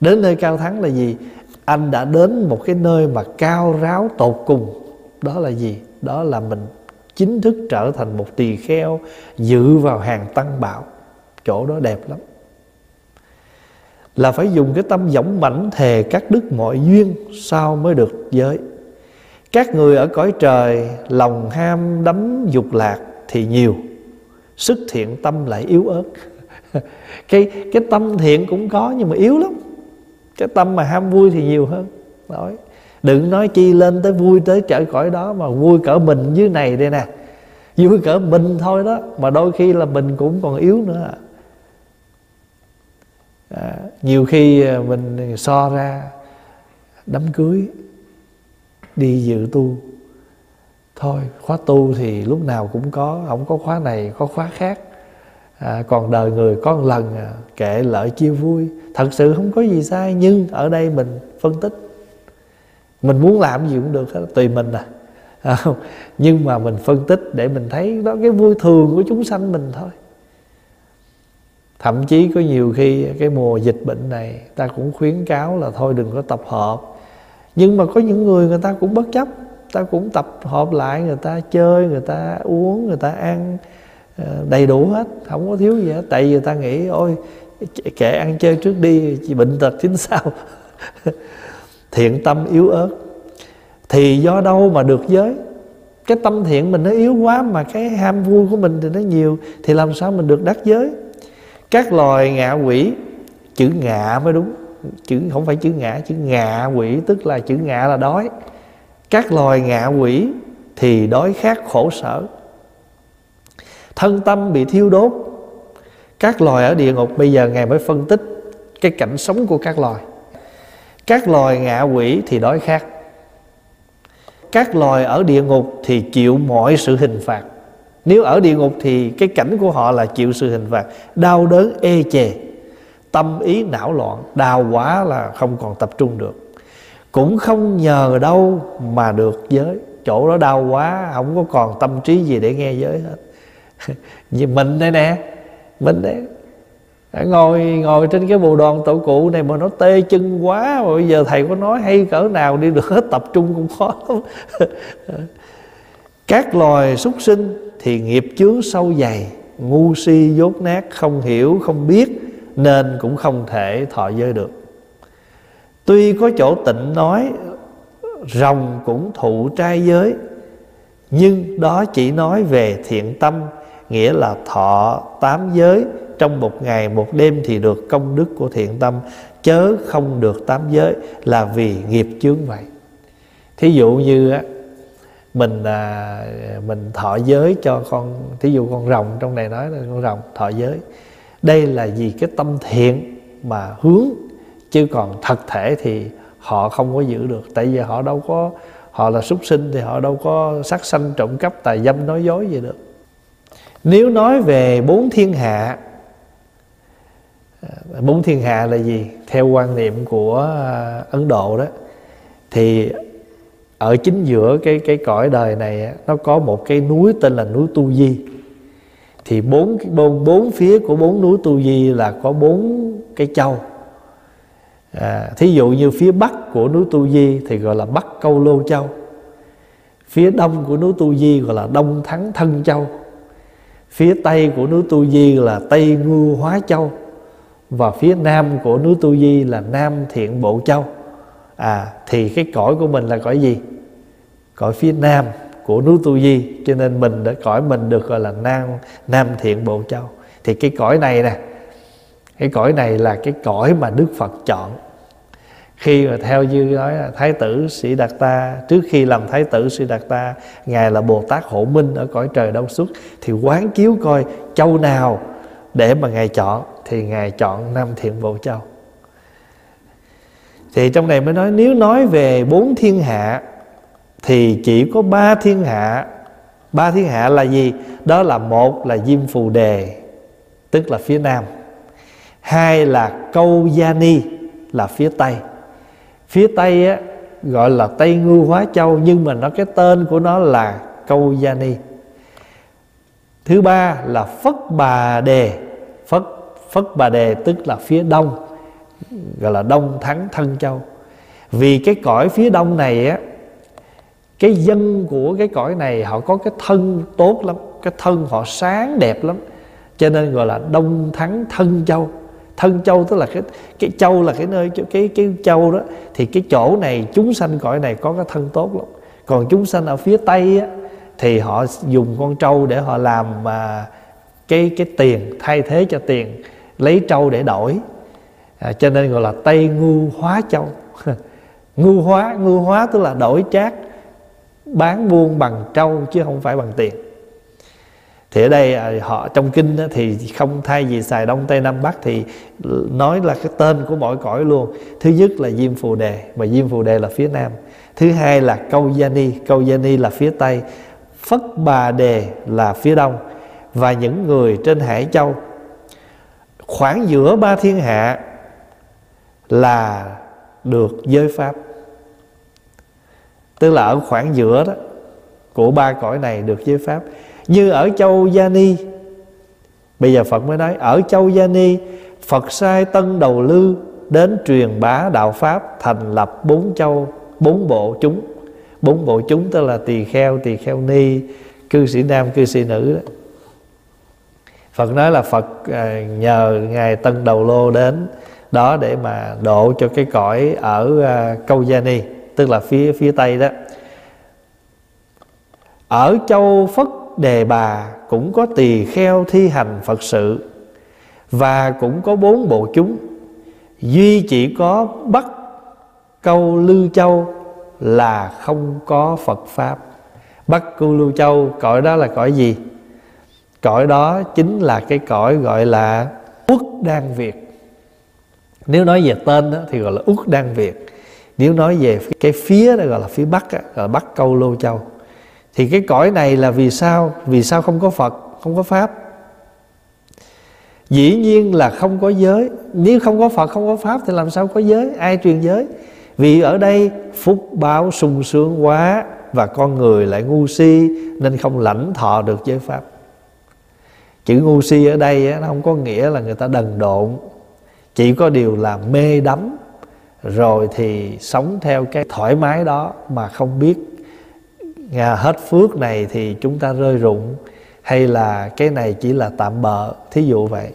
đến nơi cao thắng là gì? Anh đã đến một cái nơi mà cao ráo tột cùng. Đó là gì? Đó là mình chính thức trở thành một tỳ kheo dự vào hàng tăng bảo. Chỗ đó đẹp lắm. Là phải dùng cái tâm dõng mãnh thề các đức mọi duyên sao mới được giới. Các người ở cõi trời, lòng ham đắm dục lạc thì nhiều. Sức thiện tâm lại yếu ớt. *laughs* Cái cái tâm thiện cũng có nhưng mà yếu lắm. Cái tâm mà ham vui thì nhiều hơn. Nói đừng nói chi lên tới vui tới trở cõi đó mà vui cỡ mình dưới này đây nè. Vui cỡ mình thôi đó mà đôi khi là mình cũng còn yếu nữa. À, nhiều khi à, mình so ra đám cưới đi dự tu thôi khóa tu thì lúc nào cũng có không có khóa này có khóa khác. À, còn đời người có một lần à, kệ lợi chia vui. Thật sự không có gì sai nhưng ở đây mình phân tích. Mình muốn làm gì cũng được hết tùy mình à, *laughs* à không? nhưng mà mình phân tích để mình thấy đó cái vui thường của chúng sanh mình thôi. Thậm chí có nhiều khi cái mùa dịch bệnh này ta cũng khuyến cáo là thôi đừng có tập hợp. Nhưng mà có những người người ta cũng bất chấp ta cũng tập hợp lại, người ta chơi, người ta uống, người ta ăn ờ, đầy đủ hết, không có thiếu gì hết. Tại vì người ta nghĩ, ôi, kệ ăn chơi trước đi chỉ bệnh tật chính sao? *laughs* Thiện tâm yếu ớt. Thì do đâu mà được giới? Cái tâm thiện mình nó yếu quá mà cái ham vui của mình thì nó nhiều, thì làm sao mình được đắc giới? Các loài ngạ quỷ, chữ ngạ mới đúng. Chữ, không phải chữ ngạ chữ ngạ quỷ tức là chữ ngạ là đói các loài ngạ quỷ thì đói khát khổ sở. Thân tâm bị thiêu đốt, các loài ở địa ngục bây giờ ngài mới phân tích cái cảnh sống của các loài. Các loài ngạ quỷ thì đói khát, các loài ở địa ngục thì chịu mọi sự hình phạt. Nếu ở địa ngục thì cái cảnh của họ là chịu sự hình phạt, đau đớn, ê chề, tâm ý não loạn, đào quá là không còn tập trung được cũng không nhờ đâu mà được giới. Chỗ đó đau quá, không có còn tâm trí gì để nghe giới hết. *laughs* Như mình đây nè, mình đấy ngồi ngồi trên cái bồ đoàn tổ cụ này mà nó tê chân quá, mà bây giờ thầy có nói hay cỡ nào đi được hết, tập trung cũng khó lắm. *laughs* Các loài súc sinh thì nghiệp chướng sâu dày, ngu si dốt nát, không hiểu, không biết, nên cũng không thể thọ giới được tuy có chỗ tịnh nói rồng cũng thụ trai giới nhưng đó chỉ nói về thiện tâm nghĩa là thọ tám giới. Trong một ngày một đêm thì được công đức của thiện tâm chớ không được tám giới là vì nghiệp chướng vậy. Thí dụ như á mình à, mình thọ giới cho con thí dụ con rồng trong này nói là con rồng thọ giới. Đây là vì cái tâm thiện mà hướng chứ còn thật thể thì họ không có giữ được. Tại vì họ đâu có, họ là súc sinh thì họ đâu có sát sanh, trộm cắp tài dâm, nói dối gì được. Nếu nói về bốn thiên hạ à, bốn thiên hạ là gì? Theo quan niệm của à, ấn độ đó, thì ở chính giữa cái cái cõi đời này nó có một cái núi tên là núi tu di. Thì bốn bốn bốn phía của bốn núi tu di là có bốn cái châu à, thí dụ như phía bắc của núi tu di thì gọi là bắc câu lô châu. Phía đông của núi tu di gọi là đông thắng thân châu. Phía tây của núi tu di là tây Ngư hóa châu. Và phía nam của núi tu di là nam thiện bộ châu. À thì cái cõi của mình là cõi gì? Cõi phía nam của núi tu di. Cho nên mình đã cõi mình được gọi là nam nam thiện bộ châu. Thì cái cõi này nè cái cõi này là cái cõi mà đức phật chọn. Khi mà theo như nói là thái tử sĩ đạt ta trước khi làm thái tử sĩ đạt ta ngài là bồ tát hộ minh ở cõi trời đông xuất thì quán chiếu coi châu nào để mà ngài chọn, thì ngài chọn năm thiện bộ châu. Thì trong này mới nói, nếu nói về bốn thiên hạ, thì chỉ có ba thiên hạ. Ba thiên hạ là gì? Đó là một là diêm phù đề, tức là phía nam hai là câu gia ni là phía tây. Phía tây á, gọi là tây ngưu hóa châu nhưng mà nó cái tên của nó là câu gia ni. Thứ ba là phất bà đề. Phất phất bà đề tức là phía đông gọi là đông thắng thân châu. Vì cái cõi phía đông này á cái dân của cái cõi này họ có cái thân tốt lắm cái thân họ sáng đẹp lắm cho nên gọi là đông thắng thân châu thân châu tức là cái cái châu là cái nơi cái cái châu đó thì cái chỗ này chúng sanh cõi này có cái thân tốt lắm. Còn chúng sanh ở phía tây á, thì họ dùng con trâu để họ làm mà cái cái tiền thay thế cho tiền lấy trâu để đổi. À, cho nên gọi là tây ngu hóa châu. *laughs* Ngu hóa ngu hóa tức là đổi chác bán buôn bằng trâu chứ không phải bằng tiền thì ở đây à, họ trong kinh thì không thay vì xài đông tây nam bắc thì nói là cái tên của mỗi cõi luôn. Thứ nhất là diêm phù đề, mà diêm phù đề là phía nam. Thứ hai là câu gia ni, câu gia ni là phía tây. Phất bà đề là phía đông. Và những người trên hải châu, khoảng giữa ba thiên hạ là được giới pháp. Tức là ở khoảng giữa đó, của ba cõi này được giới pháp như ở châu Gia Ni. Bây giờ Phật mới nói, ở châu Gia Ni, Phật sai tân đầu lư đến truyền bá đạo pháp thành lập bốn châu, bốn bộ chúng. Bốn bộ chúng tức là tỳ kheo tỳ kheo ni, cư sĩ nam, cư sĩ nữ đó. Phật nói là Phật à, nhờ ngài Tân Đầu Lô đến đó để mà độ cho cái cõi ở à, Câu Gia Ni, tức là phía phía tây đó. Ở châu Phất Đề Bà cũng có tỳ kheo thi hành Phật sự và cũng có bốn bộ chúng. Duy chỉ có Bắc Câu Lư Châu là không có Phật pháp. Bắc Câu Lưu Châu cõi đó là cõi gì? Cõi đó chính là cái cõi gọi là Quốc Đan Việt. Nếu nói về tên đó, thì gọi là Úc Đan Việt. Nếu nói về cái phía đó gọi là phía bắc gọi là bắc câu lô châu thì cái cõi này là vì sao? Vì sao không có phật, không có pháp? Dĩ nhiên là không có giới. Nếu không có phật, không có pháp thì làm sao có giới? Ai truyền giới? Vì ở đây phúc báo sung sướng quá và con người lại ngu si nên không lãnh thọ được giới pháp. Chữ ngu si ở đây nó không có nghĩa là người ta đần độn. Chỉ có điều là mê đắm, rồi thì sống theo cái thoải mái đó mà không biết hết phước này thì chúng ta rơi rụng hay là cái này chỉ là tạm bợ thí dụ vậy.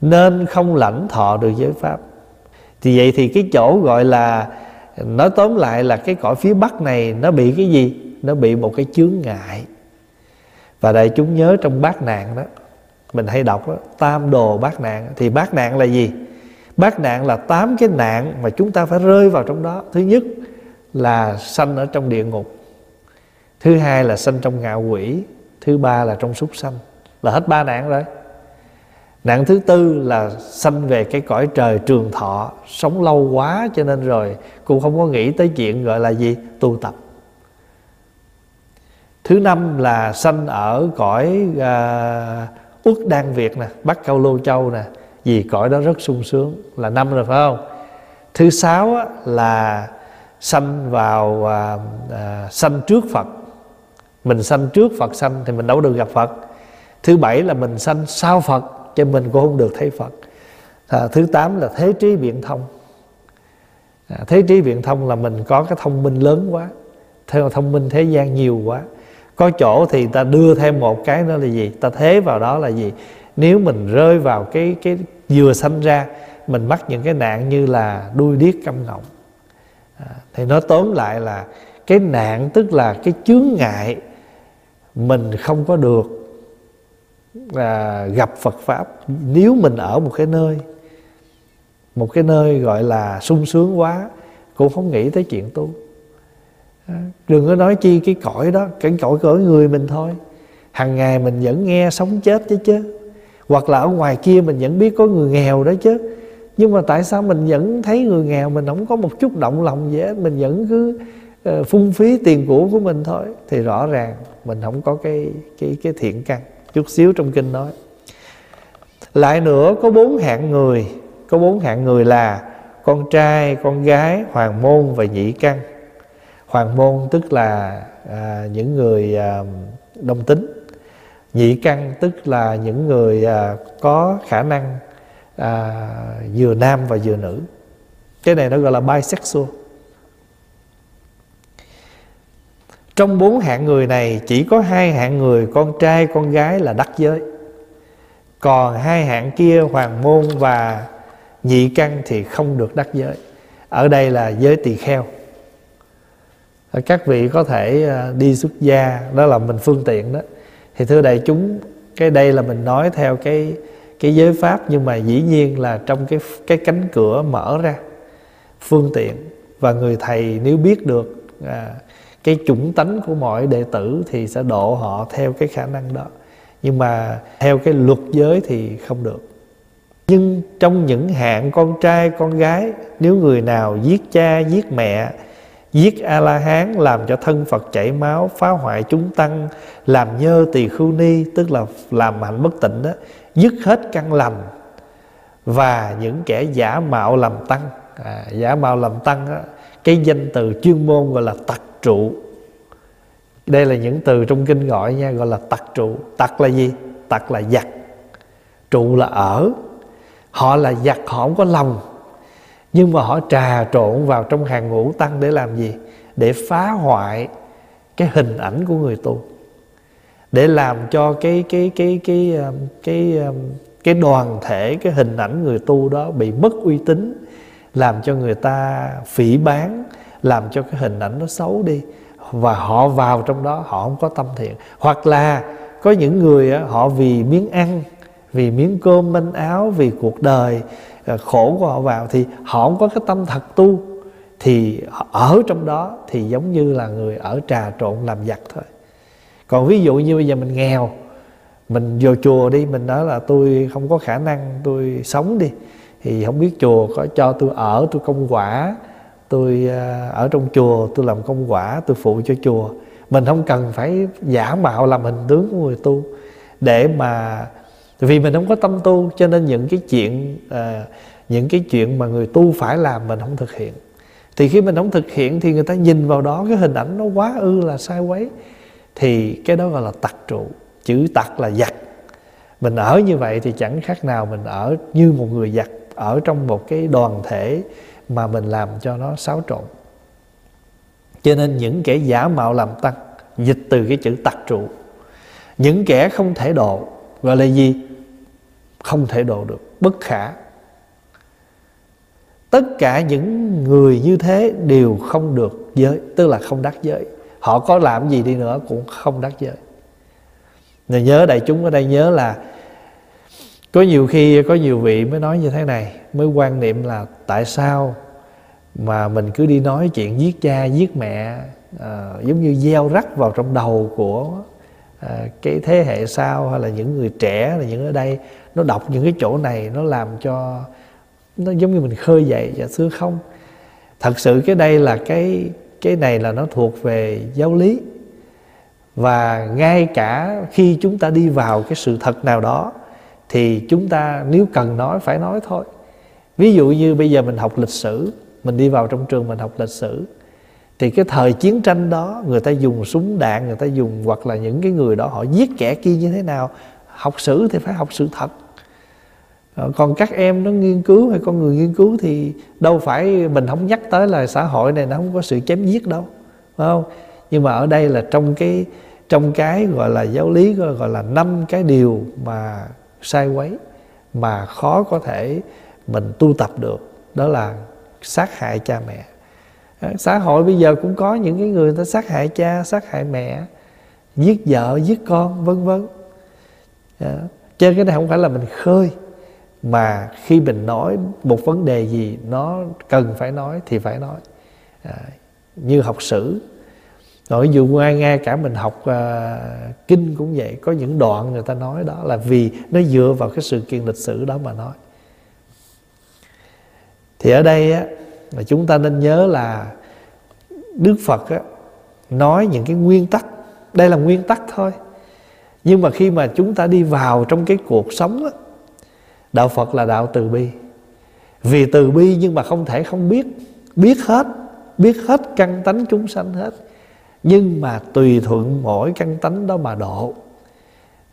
Nên không lãnh thọ được giới pháp. Thì vậy thì cái chỗ gọi là nói tóm lại là cái cõi phía bắc này nó bị cái gì? Nó bị một cái chướng ngại. Và đại chúng nhớ trong bát nạn đó mình hay đọc đó, tam đồ bát nạn. Thì bát nạn là gì? Bát nạn là tám cái nạn mà chúng ta phải rơi vào trong đó. Thứ nhất là sanh ở trong địa ngục thứ hai là sanh trong ngạ quỷ thứ ba là trong súc sanh là hết ba nạn rồi. Nạn thứ tư là sanh về cái cõi trời trường thọ sống lâu quá cho nên rồi cũng không có nghĩ tới chuyện gọi là gì? Tu tập. Thứ năm là sanh ở cõi uh, uất đan việt nè bắc cao lô châu nè vì cõi đó rất sung sướng là năm rồi phải không? Thứ sáu là sanh vào à, à, sanh trước phật mình sanh trước phật sanh thì mình đâu được gặp phật. Thứ bảy là mình sanh sau phật cho mình cũng không được thấy phật. À, thứ tám là thế trí biện thông. À, thế trí biện thông là mình có cái thông minh lớn quá theo thông minh thế gian nhiều quá. Có chỗ thì ta đưa thêm một cái nữa là gì? Ta thế vào đó là gì? Nếu mình rơi vào cái cái vừa sanh ra mình mắc những cái nạn như là đuôi điếc câm ngọng. À, thì nói tóm lại là cái nạn tức là cái chướng ngại mình không có được à, gặp Phật pháp. Nếu mình ở một cái nơi một cái nơi gọi là sung sướng quá cũng không nghĩ tới chuyện tu. À, đừng có nói chi cái cõi đó cái cõi cõi người mình thôi. Hàng ngày mình vẫn nghe sống chết chứ chứ. Hoặc là ở ngoài kia mình vẫn biết có người nghèo đó chứ. Nhưng mà tại sao mình vẫn thấy người nghèo mình không có một chút động lòng gì hết. Mình vẫn cứ Ờ, phung phí tiền của của mình thôi. Thì rõ ràng mình không có cái cái cái thiện căn. Chút xíu trong kinh nói. Lại nữa có bốn hạng người. Có bốn hạng người là con trai con gái hoàng môn và nhị căn. Hoàng môn tức là à, những người à, đồng tính. Nhị căn tức là những người à, có khả năng à, vừa nam và vừa nữ. Cái này nó gọi là bisexual. Trong bốn hạng người này chỉ có hai hạng người con trai con gái là đắc giới. Còn hai hạng kia hoàng môn và nhị căn thì không được đắc giới. Ở đây là giới tỳ kheo. Các vị có thể à, đi xuất gia đó là mình phương tiện đó. Thì thưa đại chúng cái đây là mình nói theo cái cái giới pháp nhưng mà dĩ nhiên là trong cái cái cánh cửa mở ra phương tiện. Và người thầy nếu biết được à, cái chủng tánh của mọi đệ tử thì sẽ độ họ theo cái khả năng đó. Nhưng mà theo cái luật giới thì không được. Nhưng trong những hạng con trai con gái nếu người nào giết cha giết mẹ giết a la hán làm cho thân phật chảy máu phá hoại chúng tăng làm nhơ tỳ khưu ni tức là làm hạnh bất tịnh đó dứt hết căn lành và những kẻ giả mạo làm tăng. À, giả mạo làm tăng đó, cái danh từ chuyên môn gọi là tặc trụ. Đây là những từ trong kinh gọi nha gọi là tặc trụ. Tặc là gì? Tặc là giặc. Trụ là ở. Họ là giặc họ không có lòng. Nhưng mà họ trà trộn vào trong hàng ngũ tăng để làm gì? Để phá hoại cái hình ảnh của người tu. Để làm cho cái cái cái cái um, cái cái, cái đoàn thể cái hình ảnh người tu đó bị mất uy tín làm cho người ta phỉ bán làm cho cái hình ảnh nó xấu đi. Và họ vào trong đó, họ không có tâm thiện. Hoặc là có những người họ vì miếng ăn, vì miếng cơm manh áo, vì cuộc đời à, khổ của họ vào thì họ không có cái tâm thật tu. Thì ở trong đó thì giống như là người ở trà trộn làm giặc thôi. Còn ví dụ như bây giờ mình nghèo, mình vô chùa đi, mình nói là tôi không có khả năng, tôi sống đi. Thì không biết chùa có cho tôi ở, tôi công quả tôi à, ở trong chùa tôi làm công quả tôi phụ cho chùa. Mình không cần phải giả mạo làm hình tướng của người tu. Để mà vì mình không có tâm tu cho nên những cái chuyện à, những cái chuyện mà người tu phải làm mình không thực hiện. Thì khi mình không thực hiện thì người ta nhìn vào đó cái hình ảnh nó quá ư là sai quấy. Thì cái đó gọi là tặc trụ. Chữ tặc là giặc. Mình ở như vậy thì chẳng khác nào mình ở như một người giặc ở trong một cái đoàn thể mà mình làm cho nó xáo trộn. Cho nên những kẻ giả mạo làm tăng dịch từ cái chữ tặc trụ. Những kẻ không thể độ, gọi là gì? Không thể độ được, bất khả. Tất cả những người như thế đều không được giới, tức là không đắc giới. Họ có làm gì đi nữa cũng không đắc giới. Người nhớ đại chúng ở đây nhớ là có nhiều khi có nhiều vị mới nói như thế này mới quan niệm là tại sao mà mình cứ đi nói chuyện giết cha giết mẹ à, giống như gieo rắc vào trong đầu của à, cái thế hệ sau hay là những người trẻ là những ở đây. Nó đọc những cái chỗ này nó làm cho nó giống như mình khơi dậy dạ xưa không? Thật sự cái đây là cái cái này là nó thuộc về giáo lý. Và ngay cả khi chúng ta đi vào cái sự thật nào đó thì chúng ta nếu cần nói phải nói thôi. Ví dụ như bây giờ mình học lịch sử, mình đi vào trong trường mình học lịch sử, thì cái thời chiến tranh đó người ta dùng súng đạn, người ta dùng hoặc là những cái người đó họ giết kẻ kia như thế nào, học sử thì phải học sự thật. Ờ, còn các em nó nghiên cứu hay con người nghiên cứu thì đâu phải mình không nhắc tới là xã hội này nó không có sự chém giết đâu, phải không? Nhưng mà ở đây là trong cái trong cái gọi là giáo lý, gọi là năm cái điều mà sai quấy mà khó có thể mình tu tập được đó là sát hại cha mẹ. Ờ, xã hội bây giờ cũng có những cái người ta sát hại cha sát hại mẹ giết vợ giết con vân vân. Ờ, cho cái này không phải là mình khơi mà khi mình nói một vấn đề gì nó cần phải nói thì phải nói. À, như học sử nội dù dụ ngay ngay cả mình học à, kinh cũng vậy có những đoạn người ta nói đó là vì nó dựa vào cái sự kiện lịch sử đó mà nói. Thì ở đây á là chúng ta nên nhớ là Đức Phật á, nói những cái nguyên tắc đây là nguyên tắc thôi. Nhưng mà khi mà chúng ta đi vào trong cái cuộc sống á, đạo Phật là đạo từ bi. Vì từ bi nhưng mà không thể không biết biết hết biết hết căn tánh chúng sanh hết nhưng mà tùy thuận mỗi căn tánh đó mà độ.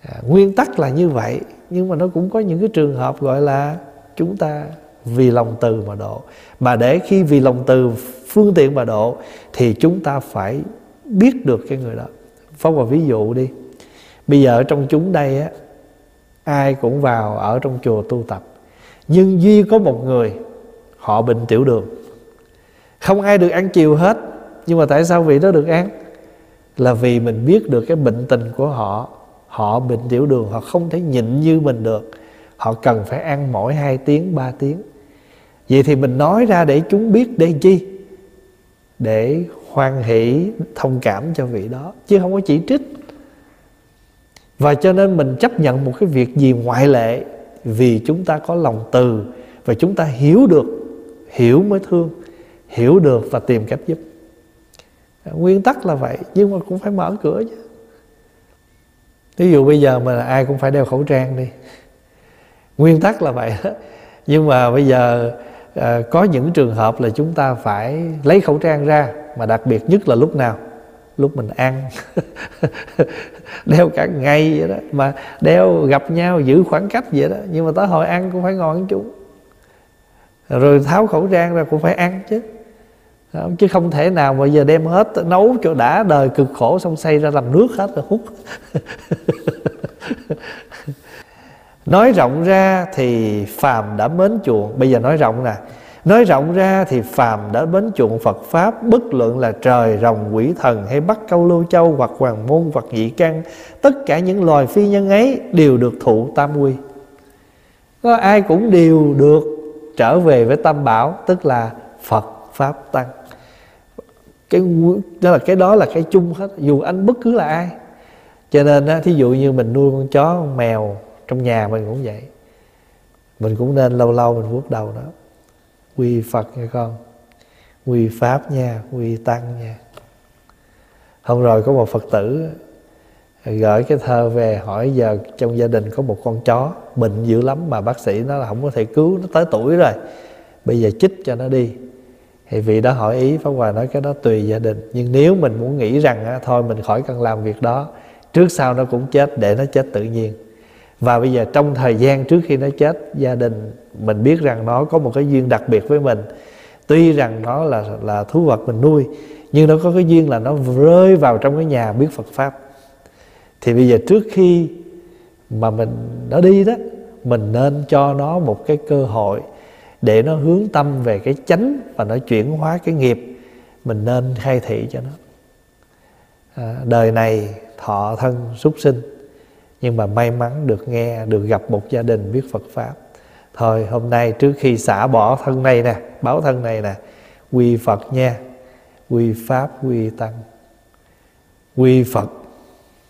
À, nguyên tắc là như vậy nhưng mà nó cũng có những cái trường hợp gọi là chúng ta vì lòng từ mà độ. Mà để khi vì lòng từ phương tiện mà độ thì chúng ta phải biết được cái người đó. Phong vào ví dụ đi. Bây giờ ở trong chúng đây á ai cũng vào ở trong chùa tu tập. Nhưng duy có một người họ bệnh tiểu đường. Không ai được ăn chiều hết nhưng mà tại sao vị đó được ăn là vì mình biết được cái bệnh tình của họ. Họ bệnh tiểu đường, họ không thể nhịn như mình được. Họ cần phải ăn mỗi 2 tiếng 3 tiếng. Vậy thì mình nói ra để chúng biết để chi? Để hoan hỷ, thông cảm cho vị đó, chứ không có chỉ trích. Và cho nên mình chấp nhận một cái việc gì ngoại lệ vì chúng ta có lòng từ và chúng ta hiểu được, hiểu mới thương, hiểu được và tìm cách giúp nguyên tắc là vậy nhưng mà cũng phải mở cửa chứ. Ví dụ bây giờ mà ai cũng phải đeo khẩu trang đi. Nguyên tắc là vậy đó. Nhưng mà bây giờ à, có những trường hợp là chúng ta phải lấy khẩu trang ra mà đặc biệt nhất là lúc nào? Lúc mình ăn. *laughs* Đeo cả ngày vậy đó. Mà đeo gặp nhau giữ khoảng cách vậy đó. Nhưng mà tới hồi ăn cũng phải ngồi ăn chung. Rồi tháo khẩu trang ra cũng phải ăn chứ. Ờ, chứ không thể nào mà giờ đem hết, nấu cho đã đời cực khổ xong xây ra làm nước hết rồi hút. *laughs* Nói rộng ra thì phàm đã mến chuộng. Bây giờ nói rộng nè. Nói rộng ra thì phàm đã mến chuộng phật pháp. Bất luận là trời, rồng, quỷ thần hay bắc câu lưu châu hoặc hoàng môn hoặc nhị căn, tất cả những loài phi nhân ấy đều được thụ tam quy. Có ai cũng đều được trở về với tam bảo, tức là phật pháp tăng cái đó là cái đó là cái chung hết. Dù anh bất cứ là ai. Cho nên á, thí dụ như mình nuôi con chó, con mèo trong nhà mình cũng vậy. Mình cũng nên lâu lâu mình vuốt đầu đó quy phật nha con. Quy pháp nha, quy tăng nha. Hôm rồi có một phật tử gửi cái thơ về hỏi giờ trong gia đình có một con chó bệnh dữ lắm mà bác sĩ nó là không có thể cứu, nó tới tuổi rồi. Bây giờ chích cho nó đi thì vị đó hỏi ý pháp hòa nói cái đó tùy gia đình. Nhưng nếu mình muốn nghĩ rằng á, thôi mình khỏi cần làm việc đó trước sau nó cũng chết để nó chết tự nhiên. Và bây giờ trong thời gian trước khi nó chết gia đình mình biết rằng nó có một cái duyên đặc biệt với mình. Tuy rằng nó là là thú vật mình nuôi nhưng nó có cái duyên là nó rơi vào trong cái nhà biết Phật pháp. Thì bây giờ trước khi mà mình nó đi đó mình nên cho nó một cái cơ hội để nó hướng tâm về cái chánh và nó chuyển hóa cái nghiệp mình nên khai thị cho nó. À, đời này thọ thân súc sinh nhưng mà may mắn được nghe được gặp một gia đình biết Phật pháp. Thôi hôm nay trước khi xả bỏ thân này nè báo thân này nè quy Phật nha quy pháp quy tăng. Quy Phật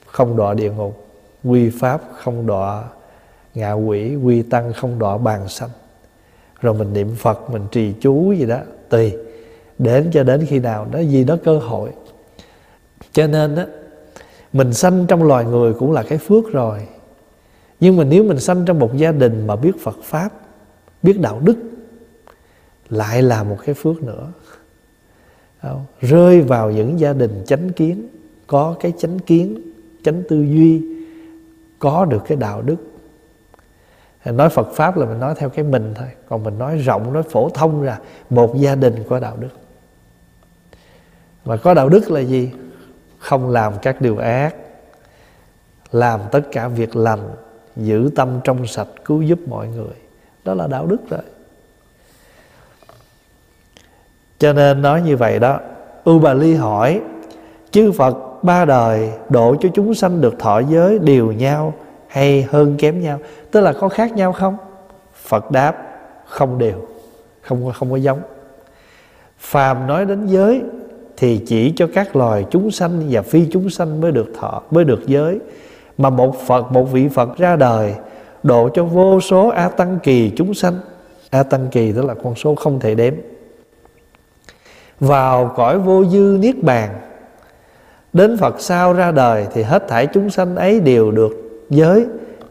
không đọa địa ngục quy pháp không đọa ngạ quỷ quy tăng không đọa bàn sanh rồi mình niệm phật mình trì chú gì đó tùy. Đến cho đến khi nào đó gì đó cơ hội. Cho nên á, mình sanh trong loài người cũng là cái phước rồi. Nhưng mà nếu mình sanh trong một gia đình mà biết phật pháp biết đạo đức lại là một cái phước nữa. Không? rơi vào những gia đình chánh kiến có cái chánh kiến chánh tư duy có được cái đạo đức nói Phật pháp là mình nói theo cái mình thôi. Còn mình nói rộng, nói phổ thông ra, một gia đình có đạo đức. Mà có đạo đức là gì? Không làm các điều ác, làm tất cả việc lành, giữ tâm trong sạch, cứu giúp mọi người. Đó là đạo đức rồi. Cho nên nói như vậy đó U Bà Ly hỏi, Chư Phật ba đời độ cho chúng sanh được thọ giới đều nhau hay hơn kém nhau. Tức là có khác nhau không? Phật đáp không đều Không, không có giống. Phàm nói đến giới Thì chỉ cho các loài chúng sanh và phi chúng sanh mới được thọ Mới được giới. Mà một Phật, một vị Phật ra đời Độ cho vô số A Tăng Kỳ chúng sanh. A Tăng Kỳ tức là con số không thể đếm. Vào cõi vô dư niết bàn đến phật sau ra đời thì hết thảy chúng sanh ấy đều được giới.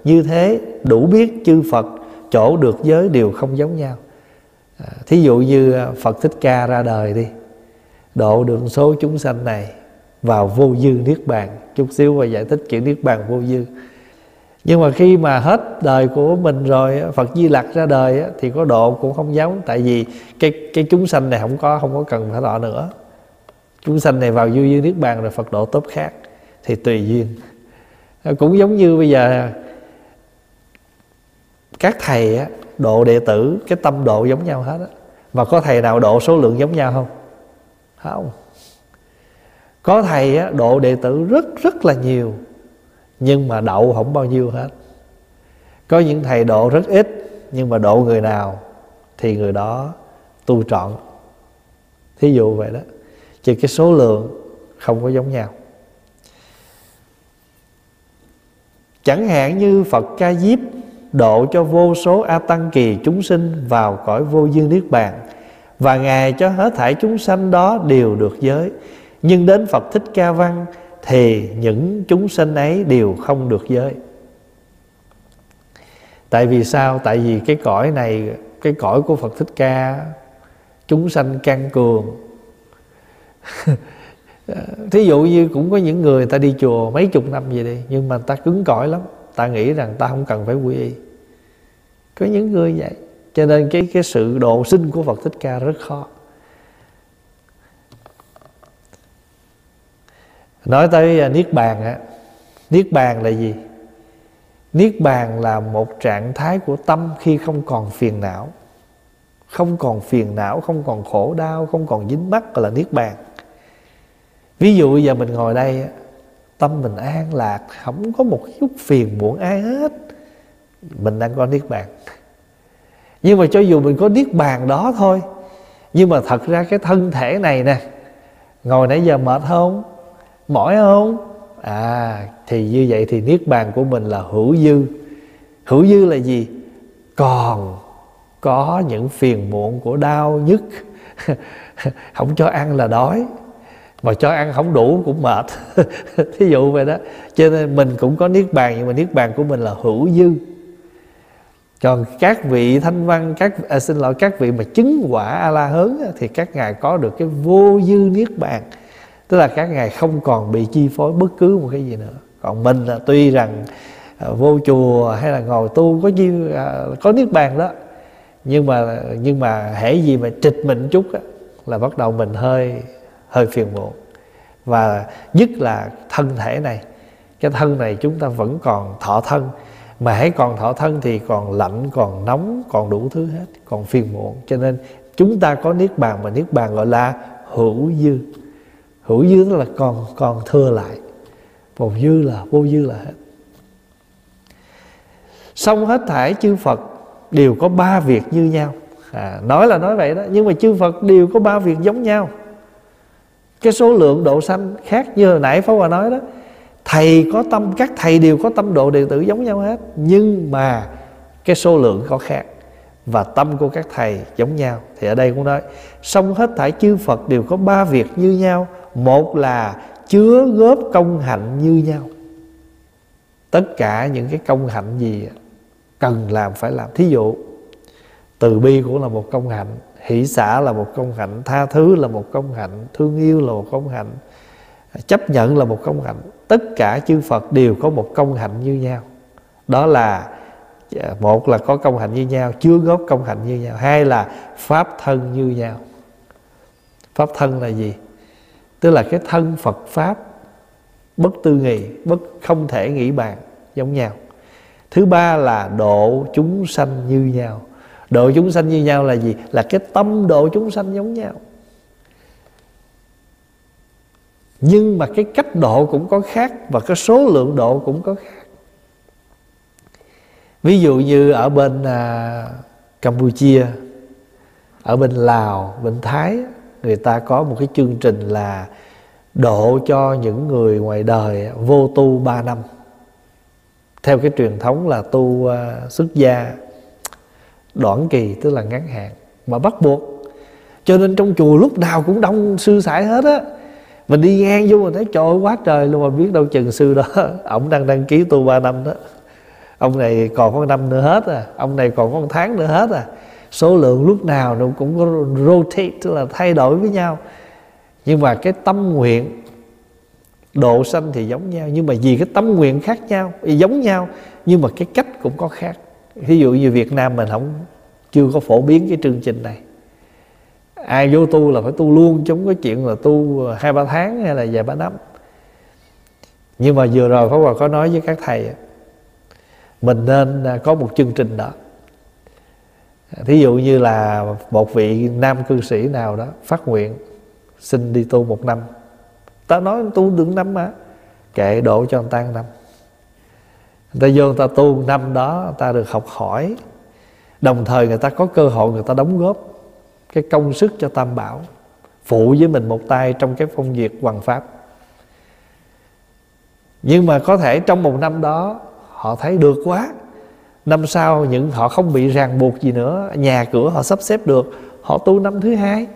Như thế đủ biết chư phật chỗ được giới đều không giống nhau. À, thí dụ như à, phật thích ca ra đời đi độ được số chúng sanh này vào vô dư niết bàn. Chút xíu và giải thích chuyện niết bàn vô dư. Nhưng mà khi mà hết đời của mình rồi à, Phật Di Lặc ra đời à, thì có độ cũng không giống. Tại vì cái cái chúng sanh này không có không có cần phải độ nữa. Chúng sanh này vào vô dư niết bàn rồi Phật độ tốt khác thì tùy duyên. Ờ, cũng giống như bây giờ các thầy á, độ đệ tử cái tâm độ giống nhau hết á. Mà có thầy nào độ số lượng giống nhau không? Không. Có thầy á, độ đệ tử rất rất là nhiều nhưng mà đậu không bao nhiêu hết. Có những thầy độ rất ít nhưng mà độ người nào thì người đó tu trọn. Thí dụ vậy đó. Chỉ cái số lượng không có giống nhau. Chẳng hạn như phật ca diếp độ cho vô số a tăng kỳ chúng sinh vào cõi vô dương niết bàn. Và ngài cho hết thảy chúng sanh đó đều được giới. Nhưng đến phật thích ca văn thì những chúng sinh ấy đều không được giới. Tại vì sao? Tại vì cái cõi này, cái cõi của phật thích ca chúng sanh can cường *laughs* thí dụ như cũng có những người ta đi chùa mấy chục năm vậy đi, nhưng mà ta cứng cỏi lắm. Ta nghĩ rằng ta không cần phải quy y. Có những người vậy. Cho nên cái cái sự độ sinh của phật thích ca rất khó. Nói tới à, niết bàn á. Niết bàn là gì? Niết bàn là một trạng thái của tâm khi không còn phiền não. Không còn phiền não, không còn khổ đau, không còn dính mắc gọi là niết bàn ví dụ giờ mình ngồi đây tâm mình an lạc, không có một chút phiền muộn ai hết. Mình đang có niết bàn. Nhưng mà cho dù mình có niết bàn đó thôi, nhưng mà thật ra cái thân thể này nè, ngồi nãy giờ mệt không? Mỏi không? À thì như vậy thì niết bàn của mình là hữu dư. Hữu dư là gì? Còn có những phiền muộn của đau nhức. *laughs* Không cho ăn là đói mà cho ăn không đủ cũng mệt. *laughs* Thí dụ vậy đó. Cho nên mình cũng có niết bàn nhưng mà niết bàn của mình là hữu dư. Còn các vị thanh văn các à, xin lỗi các vị mà chứng quả a la hớn thì các ngài có được cái vô dư niết bàn. Tức là các ngài không còn bị chi phối bất cứ một cái gì nữa. Còn mình là tuy rằng à, vô chùa hay là ngồi tu có chi à, có niết bàn đó. Nhưng mà nhưng mà hễ gì mà trịch mình chút á, là bắt đầu mình hơi hơi phiền muộn. Và nhất là thân thể này cái thân này chúng ta vẫn còn thọ thân mà hãy còn thọ thân thì còn lạnh còn nóng còn đủ thứ hết còn phiền muộn. Cho nên chúng ta có niết bàn mà niết bàn gọi là hữu dư. Hữu dư tức là còn còn thừa lại. Một dư là vô dư là hết. Xong hết thải chư phật đều có ba việc như nhau. À, nói là nói vậy đó nhưng mà chư phật đều có ba việc giống nhau cái số lượng độ sanh khác như hồi nãy Pháp Hòa nói đó, thầy có tâm, các thầy đều có tâm độ đệ tử giống nhau hết, nhưng mà cái số lượng có khác và tâm của các thầy giống nhau. Thì ở đây cũng nói xong hết thảy chư phật đều có ba việc như nhau. Một là chứa góp công hạnh như nhau. Tất cả những cái công hạnh gì cần làm phải làm. Thí dụ, từ bi cũng là một công hạnh hỷ xã là một công hạnh, tha thứ là một công hạnh, thương yêu là một công hạnh à, chấp nhận là một công hạnh. Tất cả chư phật đều có một công hạnh như nhau. Đó là à, một là có công hạnh như nhau chưa góp công hạnh như nhau. Hai là pháp thân như nhau. Pháp thân là gì? Tức là cái thân phật pháp bất tư nghị, bất, không thể nghĩ bàn giống nhau. Thứ ba là độ chúng sanh như nhau độ chúng sanh như nhau là gì? Là cái tâm độ chúng sanh giống nhau. Nhưng mà cái cách độ cũng có khác và cái số lượng độ cũng có khác. Ví dụ như ở bên à, campuchia ở bên lào bên thái người ta có một cái chương trình là độ cho những người ngoài đời vô tu 3 năm. Theo cái truyền thống là tu uh, xuất gia đoạn kỳ, tức là ngắn hạn, mà bắt buộc. Cho nên trong chùa lúc nào cũng đông sư sãi hết á. Mình đi ngang vô mình thấy, trời ơi, quá trời luôn, mà biết đâu chừng sư đó. *laughs* Ổng đang đăng ký tu 3 năm đó. Ông này còn có năm nữa hết à. Ông này còn có tháng nữa hết à. Số lượng lúc nào nó cũng có rotate, tức là thay đổi với nhau. Nhưng mà cái tâm nguyện, độ sanh thì giống nhau, nhưng mà vì cái tâm nguyện khác nhau giống nhau, nhưng mà cái cách cũng có khác ví dụ như Việt Nam mình không, chưa có phổ biến cái chương trình này. Ai vô tu là phải tu luôn, chứ không có chuyện là tu hai ba tháng hay là vài ba năm. Nhưng mà vừa rồi Pháp Hòa có nói với các thầy mình nên à, có một chương trình đó. Thí dụ như là một vị nam cư sĩ nào đó phát nguyện, xin đi tu một năm. Ta nói tu được năm mà, kệ độ cho người ta năm người ta vô, người ta tu năm đó, người ta được học hỏi. Đồng thời người ta có cơ hội, người ta đóng góp cái công sức cho tam bảo, phụ với mình một tay trong cái phong việc hoàng pháp. Nhưng mà có thể trong một năm đó, họ thấy được quá. Năm sau những họ không bị ràng buộc gì nữa, nhà cửa họ sắp xếp được, họ tu năm thứ hai.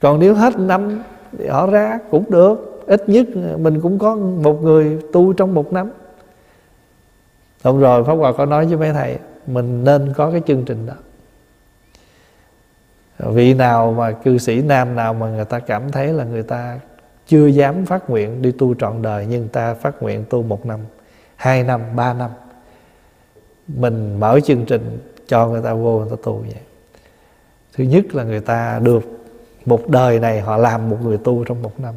Còn nếu hết năm thì họ ra cũng được. Ít nhất mình cũng có một người tu trong một năm. Xong rồi Pháp Hòa có nói với mấy thầy Mình nên có cái chương trình đó. Vị nào mà cư sĩ nam nào mà người ta cảm thấy là người ta chưa dám phát nguyện đi tu trọn đời Nhưng ta phát nguyện tu một năm, hai năm, ba năm Mình mở chương trình cho người ta vô người ta tu vậy. Thứ nhất là người ta được một đời này họ làm một người tu trong một năm.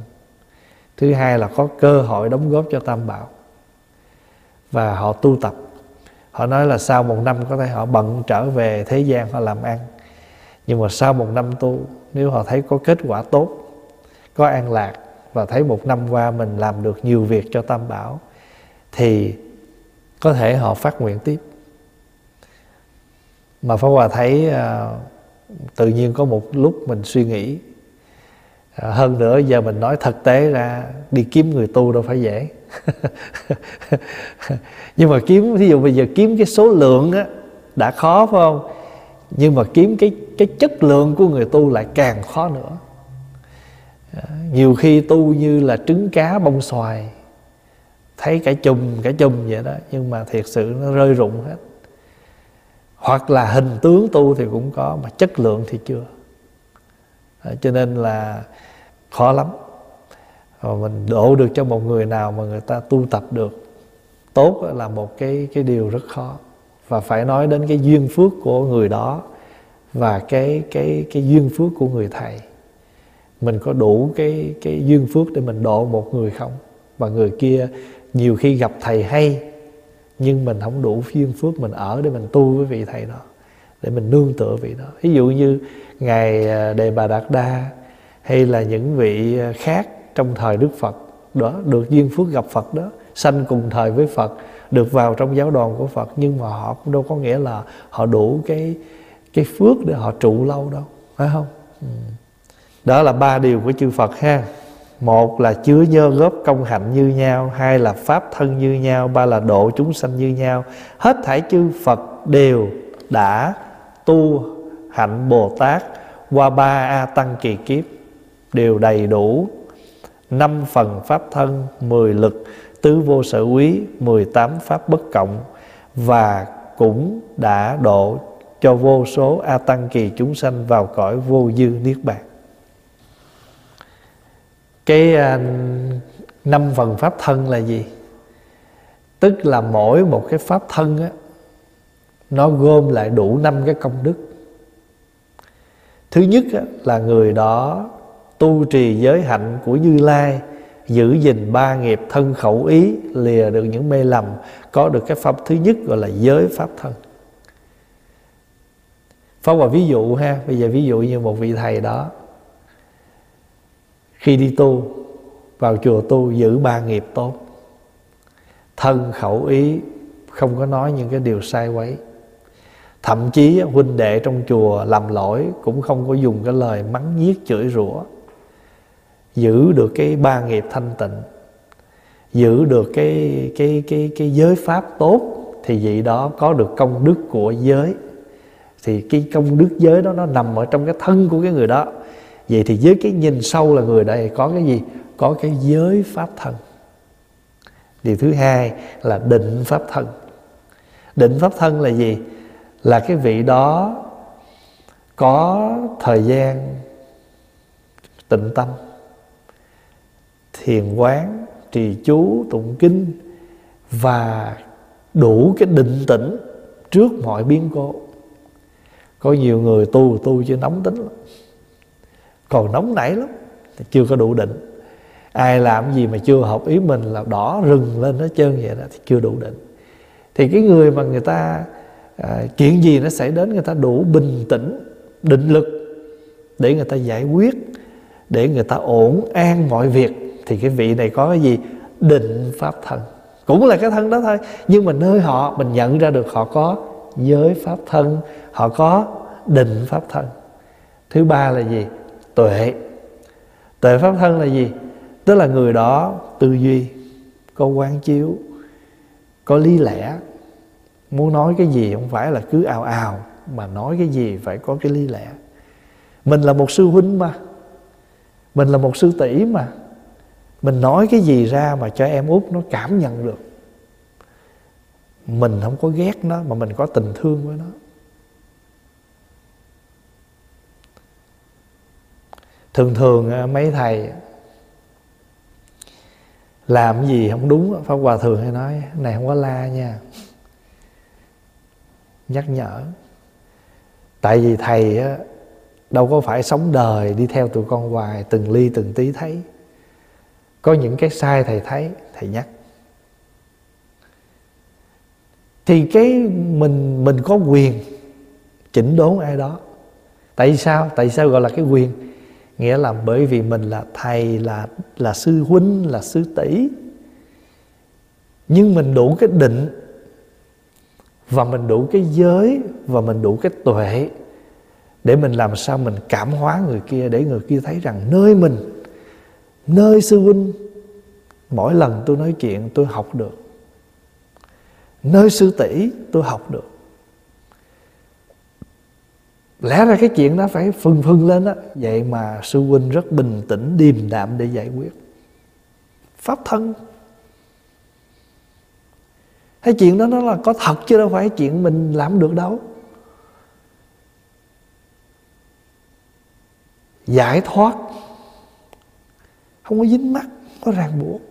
Thứ hai là có cơ hội đóng góp cho Tam Bảo và họ tu tập. Họ nói là sau một năm có thể họ bận trở về thế gian họ làm ăn. Nhưng mà sau một năm tu nếu họ thấy có kết quả tốt có an lạc và thấy một năm qua mình làm được nhiều việc cho tam bảo thì có thể họ phát nguyện tiếp. Mà Pháp Hòa thấy à, tự nhiên có một lúc mình suy nghĩ à, hơn nữa giờ mình nói thực tế ra đi kiếm người tu đâu phải dễ. *laughs* nhưng mà kiếm ví dụ bây giờ kiếm cái số lượng á, đã khó phải không? Nhưng mà kiếm cái cái chất lượng của người tu lại càng khó nữa. À, nhiều khi tu như là trứng cá bông xoài, thấy cả chùm cả chùm vậy đó, nhưng mà thiệt sự nó rơi rụng hết. Hoặc là hình tướng tu thì cũng có, mà chất lượng thì chưa. À, cho nên là khó lắm và mình độ được cho một người nào mà người ta tu tập được, tốt là một cái cái điều rất khó. Và phải nói đến cái duyên phước của người đó và cái cái cái duyên phước của người thầy. Mình có đủ cái cái duyên phước để mình độ một người không? Và người kia nhiều khi gặp thầy hay, nhưng mình không đủ duyên phước mình ở để mình tu với vị thầy đó, để mình nương tựa vị đó. Ví dụ như ngài à, đề bà đạt đa hay là những vị à, khác trong thời đức phật đó, được duyên phước gặp phật đó, sanh cùng thời với phật, được vào trong giáo đoàn của phật. Nhưng mà họ cũng đâu có nghĩa là họ đủ cái cái phước để họ trụ lâu đâu, phải không? Ừ. đó là ba điều của chư phật ha. Một là chứa nhơ góp công hạnh như nhau, hai là pháp thân như nhau, ba là độ chúng sanh như nhau. Hết thảy chư phật đều đã tu hạnh bồ tát qua ba a tăng kỳ kiếp, đều đầy đủ năm phần pháp thân mười lực tứ vô sở quý mười tám pháp bất cộng và cũng đã độ cho vô số a tăng kỳ chúng sanh vào cõi vô dư niết bàn. Cái à, năm phần pháp thân là gì? Tức là mỗi một cái pháp thân á nó gom lại đủ năm cái công đức. Thứ nhất á, là người đó tu trì giới hạnh của như lai, giữ gìn ba nghiệp thân khẩu ý, lìa được những mê lầm, có được cái pháp thứ nhất gọi là giới pháp thân. Pháp Hòa ví dụ ha, Bây giờ ví dụ như một vị thầy đó. Khi đi tu, Vào chùa tu giữ ba nghiệp tốt. Thân khẩu ý, Không có nói những cái điều sai quấy. Thậm chí huynh đệ trong chùa làm lỗi Cũng không có dùng cái lời mắng nhiếc chửi rủa. Giữ được cái ba nghiệp thanh tịnh Giữ được cái, cái, cái, cái giới pháp tốt Thì vị đó có được công đức của giới. Thì cái công đức giới đó nó nằm ở trong cái thân của cái người đó. Vậy thì với cái nhìn sâu là người đây có cái gì? Có cái giới pháp thân. Điều thứ hai là định pháp thân. Định pháp thân là gì? Là cái vị đó có thời gian tịnh tâm thiền quán trì chú tụng kinh và đủ cái định tĩnh trước mọi biến cố. Có nhiều người tu tu chứ nóng tính lắm. Còn nóng nảy lắm chưa có đủ định. Ai làm gì mà chưa hợp ý mình là đỏ rừng lên hết trơn vậy đó thì chưa đủ định. Thì cái người mà người ta à, chuyện gì nó xảy đến người ta đủ bình tĩnh định lực để người ta giải quyết để người ta ổn an mọi việc thì cái vị này có cái gì? Định pháp thân. Cũng là cái thân đó thôi. Nhưng mà nơi họ, mình nhận ra được họ có giới pháp thân, họ có định pháp thân. Thứ ba là gì? Tuệ. Tuệ pháp thân là gì? Tức là người đó tư duy, có quán chiếu, có lý lẽ. Muốn nói cái gì không phải là cứ ào ào, mà nói cái gì phải có cái lý lẽ. Mình là một sư huynh mà. Mình là một sư tỷ mà mình nói cái gì ra mà cho em út nó cảm nhận được. Mình không có ghét nó mà mình có tình thương với nó. Thường thường à, mấy thầy làm gì không đúng, pháp hòa thường hay nói, này, không có la nha. Nhắc nhở. Tại vì thầy đâu có phải sống đời đi theo tụi con hoài, từng ly từng tí thấy có những cái sai thầy thấy, thầy nhắc. Thì cái mình mình có quyền chỉnh đốn ai đó. Tại sao? Tại sao gọi là cái quyền? Nghĩa là bởi vì mình là thầy, là là sư huynh, là sư tỷ. Nhưng mình đủ cái định, và mình đủ cái giới, và mình đủ cái tuệ để mình làm sao mình cảm hóa người kia, để người kia thấy rằng nơi mình nơi sư huynh, mỗi lần tôi nói chuyện tôi học được. Nơi sư tỷ, tôi học được. Lẽ ra cái chuyện đó phải phừng phừng lên đó vậy mà sư huynh rất bình tĩnh, điềm đạm để giải quyết. Pháp thân. Cái chuyện đó nó là có thật chứ đâu phải chuyện mình làm được đâu. Giải thoát không có dính mắt có ràng buộc.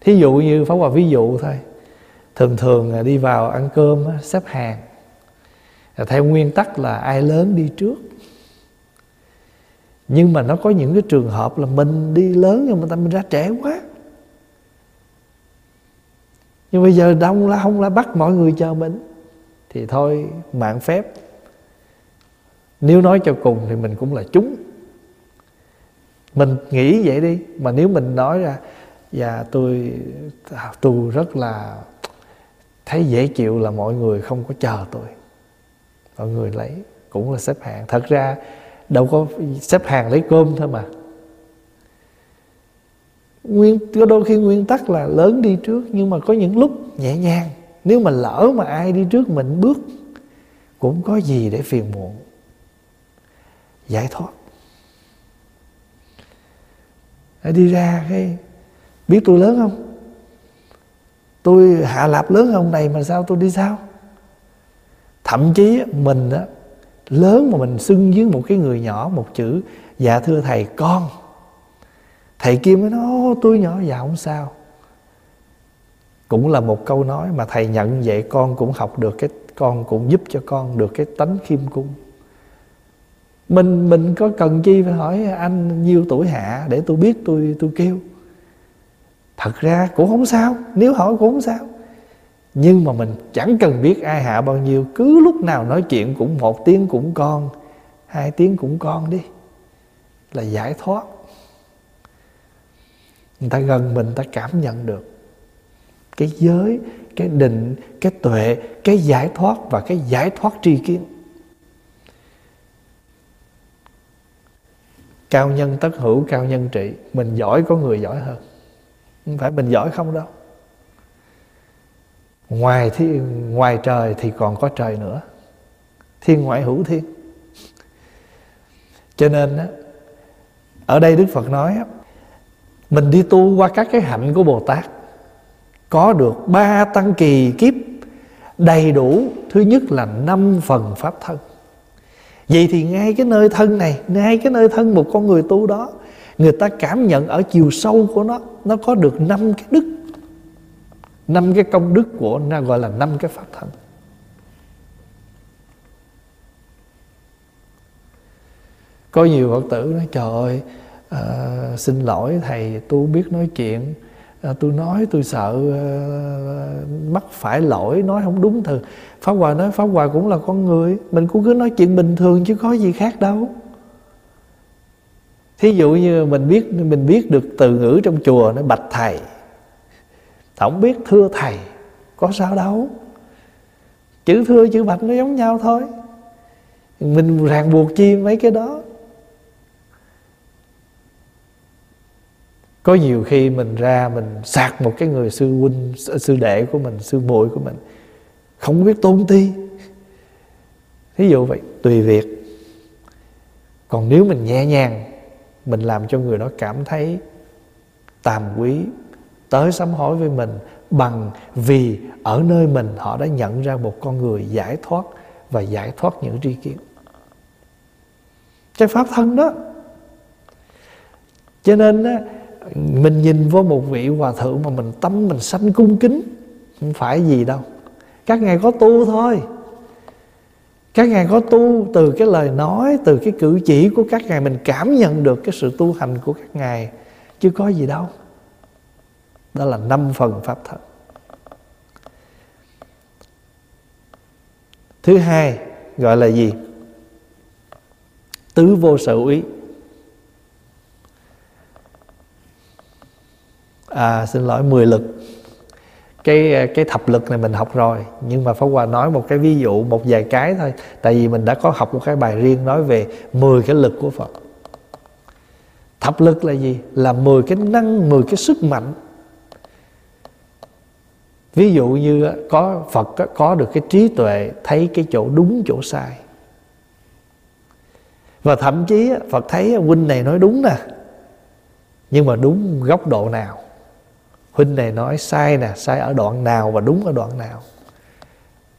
Thí dụ như phá hòa ví dụ thôi. Thường thường à, đi vào ăn cơm xếp hàng. À, theo nguyên tắc là ai lớn đi trước. Nhưng mà nó có những cái trường hợp là mình đi lớn nhưng mà ta mình ra trẻ quá. Nhưng bây giờ đông là không là bắt mọi người chờ mình, thì thôi, mạng phép. Nếu nói cho cùng thì mình cũng là chúng mình nghĩ vậy đi, mà nếu mình nói ra và tôi tôi rất là thấy dễ chịu là mọi người không có chờ tôi. Mọi người lấy, cũng là xếp hàng. Thật ra, đâu có xếp hàng lấy cơm thôi mà. Nguyên, có đôi khi nguyên tắc là lớn đi trước, nhưng mà có những lúc nhẹ nhàng. Nếu mà lỡ mà ai đi trước mình bước, cũng có gì để phiền muộn. Giải thoát đi ra cái biết tôi lớn không? Tôi hạ lạp lớn hơn này mà sao tôi đi sao thậm chí mình á, lớn mà mình xưng với một cái người nhỏ, một chữ dạ thưa thầy, con. Thầy kia mới nói tôi nhỏ dạ không sao. Cũng là một câu nói mà thầy nhận vậy con cũng học được cái con cũng giúp cho con được cái tánh khiêm cung mình mình có cần chi phải hỏi anh nhiêu tuổi hạ để tôi biết tôi tôi kêu? Thật ra cũng không sao, nếu hỏi cũng không sao. Nhưng mà mình chẳng cần biết ai hạ bao nhiêu, cứ lúc nào nói chuyện cũng một tiếng cũng con, hai tiếng cũng con đi, là giải thoát. Người ta gần mình ta cảm nhận được. Cái giới, cái định, cái tuệ, cái giải thoát và cái giải thoát tri kiến. Cao nhân tất hữu, cao nhân trị. Mình giỏi có người giỏi hơn. Không phải mình giỏi không đâu. Ngoài thiên ngoài trời thì còn có trời nữa. Thiên ngoại hữu thiên. Cho nên á, ở đây đức phật nói á, mình đi tu qua các cái hạnh của bồ tát, có được ba tăng kỳ kiếp đầy đủ, thứ nhất là năm phần pháp thân vậy thì ngay cái nơi thân này ngay cái nơi thân một con người tu đó người ta cảm nhận ở chiều sâu của nó nó có được năm cái đức. Năm cái công đức của nó gọi là năm cái pháp thân. Có nhiều phật tử nói trời ơi à, xin lỗi thầy tu biết nói chuyện à, tôi nói tôi sợ uh, mắc phải lỗi nói không đúng từ. Pháp hòa nói pháp hòa cũng là con người mình cũng cứ nói chuyện bình thường chứ có gì khác đâu. Thí dụ như mình biết mình biết được từ ngữ trong chùa nó bạch thầy không biết thưa thầy có sao đâu. Chữ thưa chữ bạch nó giống nhau thôi. Mình ràng buộc chi mấy cái đó. Có nhiều khi mình ra mình sạc một cái người sư huynh, sư đệ của mình, sư muội của mình, không biết tôn ti thí dụ vậy, tùy việc. Còn nếu mình nhẹ nhàng, mình làm cho người đó cảm thấy tàm quý, tới sám hối với mình bằng vì ở nơi mình họ đã nhận ra một con người giải thoát và giải thoát những tri kiến. Cái pháp thân đó. Cho nên mình nhìn vô một vị hòa thượng mà mình tâm mình sanh cung kính, không phải gì đâu. Các ngài có tu thôi. Các ngài có tu từ cái lời nói, từ cái cử chỉ của các ngài, mình cảm nhận được cái sự tu hành của các ngài, chứ có gì đâu. Đó là năm phần pháp thân thứ hai, gọi là gì? Tứ vô sở ý. À xin lỗi, mười lực. Cái cái thập lực này mình học rồi, nhưng mà Pháp Hòa nói một cái ví dụ, một vài cái thôi. Tại vì mình đã có học một cái bài riêng nói về 10 cái lực của Phật. Thập lực là gì? Là 10 cái năng 10 cái sức mạnh. Ví dụ như có Phật có được cái trí tuệ, thấy cái chỗ đúng, chỗ sai. Và thậm chí Phật thấy huynh này nói đúng nè, nhưng mà đúng góc độ nào? Huynh này nói sai nè sai ở đoạn nào và đúng ở đoạn nào?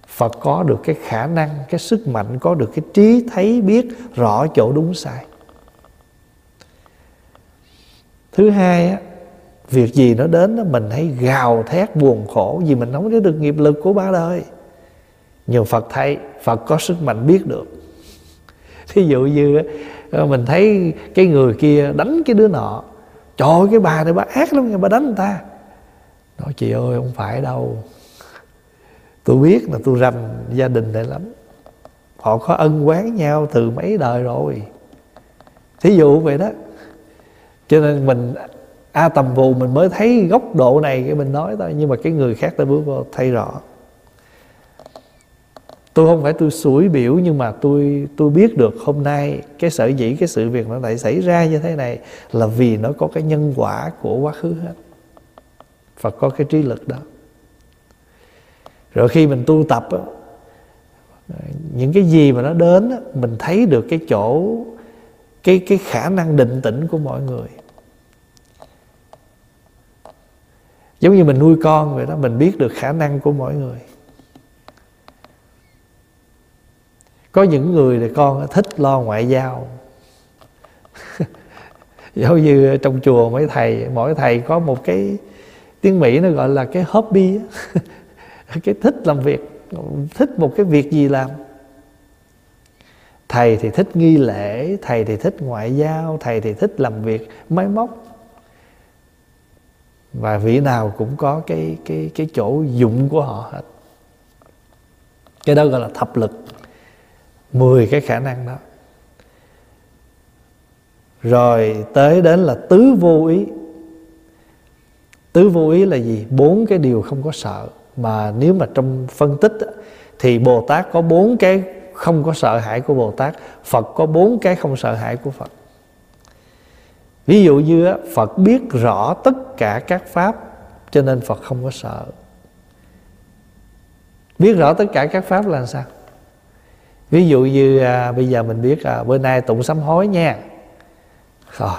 Phật có được cái khả năng cái sức mạnh có được cái trí thấy biết rõ chỗ đúng sai. Thứ hai á việc gì nó đến đó, mình hãy gào thét buồn khổ vì mình không có được nghiệp lực của ba đời. Nhưng phật thấy phật có sức mạnh biết được. Thí dụ như ờ, mình thấy cái người kia đánh cái đứa nọ trời cái bà này bà ác lắm bà đánh người ta nói, chị ơi, không phải đâu. Tôi biết là tôi rành gia đình này lắm. Họ có ân quán nhau từ mấy đời rồi. Thí dụ vậy đó. Cho nên mình, a tầm vù mình mới thấy góc độ này cái mình nói thôi, nhưng mà cái người khác ta bước vào thấy rõ. Tôi không phải tôi sủi biểu, nhưng mà tôi tôi biết được hôm nay cái sở dĩ, cái sự việc nó lại xảy ra như thế này là vì nó có cái nhân quả của quá khứ hết. Phật có cái trí lực đó. Rồi khi mình tu tập những cái gì mà nó đến mình thấy được cái chỗ, cái cái khả năng định tĩnh của mọi người. Giống như mình nuôi con vậy đó, mình biết được khả năng của mỗi người. Có những người thì con thích lo ngoại giao. *laughs* Giống như trong chùa mấy thầy, mỗi thầy có một cái tiếng mỹ nó gọi là cái hobby *laughs* cái thích làm việc, thích một cái việc gì làm. Thầy thì thích nghi lễ, thầy thì thích ngoại giao, thầy thì thích làm việc, máy móc. Và vị nào cũng có cái cái cái chỗ dụng của họ hết. Cái đó gọi là thập lực. 10 cái khả năng đó. Rồi tới đến là tứ vô ý tứ vô ý là gì? Bốn cái điều không có sợ. Mà nếu mà trong phân tích thì bồ tát có bốn cái không có sợ hãi của bồ tát phật có bốn cái không sợ hãi của phật. Ví dụ như phật biết rõ tất cả các pháp cho nên phật không có sợ. Biết rõ tất cả các pháp là sao? Ví dụ như à, bây giờ mình biết à, bữa nay tụng sám hối nha. Rồi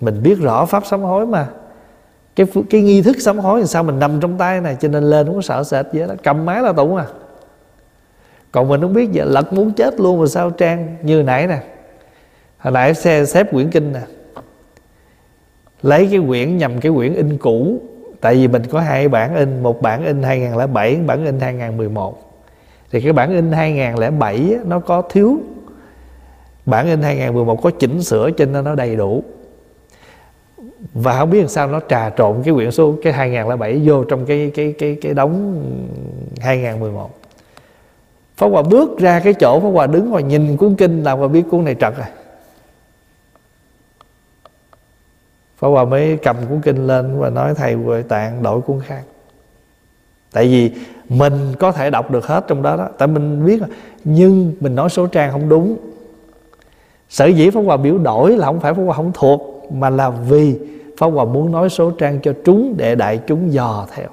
mình biết rõ pháp sám hối mà cái cái nghi thức sám hối làm sao mình nằm trong tay này, cho nên lên không có sợ sệt gì đó. Cầm máy là tụng à. Còn mình không biết giờ lật muốn chết luôn mà sao trang như nãy nè. Hồi nãy xe xếp quyển kinh nè. Lấy cái quyển, nhầm cái quyển in cũ, tại vì mình có hai bản in, một bản in 2007 bản in 2011 thì cái bản in 2007 nó có thiếu, bản in 2011 có chỉnh sửa cho nên nó đầy đủ và không biết làm sao nó trà trộn cái quyển số, cái 2007 vô trong cái cái cái cái đống 2011 Pháp Hòa bước ra cái chỗ, Pháp Hòa đứng và nhìn cuốn kinh, làm Hòa biết cuốn này trật rồi Pháp Hòa mới cầm cuốn kinh lên và nói, thầy Huệ Tạng, đổi cuốn khác. Tại vì mình có thể đọc được hết trong đó đó. Tại mình biết Nhưng mình nói số trang không đúng. Sở dĩ Pháp Hòa biểu đổi là không phải Pháp Hòa không thuộc. Mà là vì Pháp Hòa muốn nói số trang cho chúng Để đại chúng dò theo.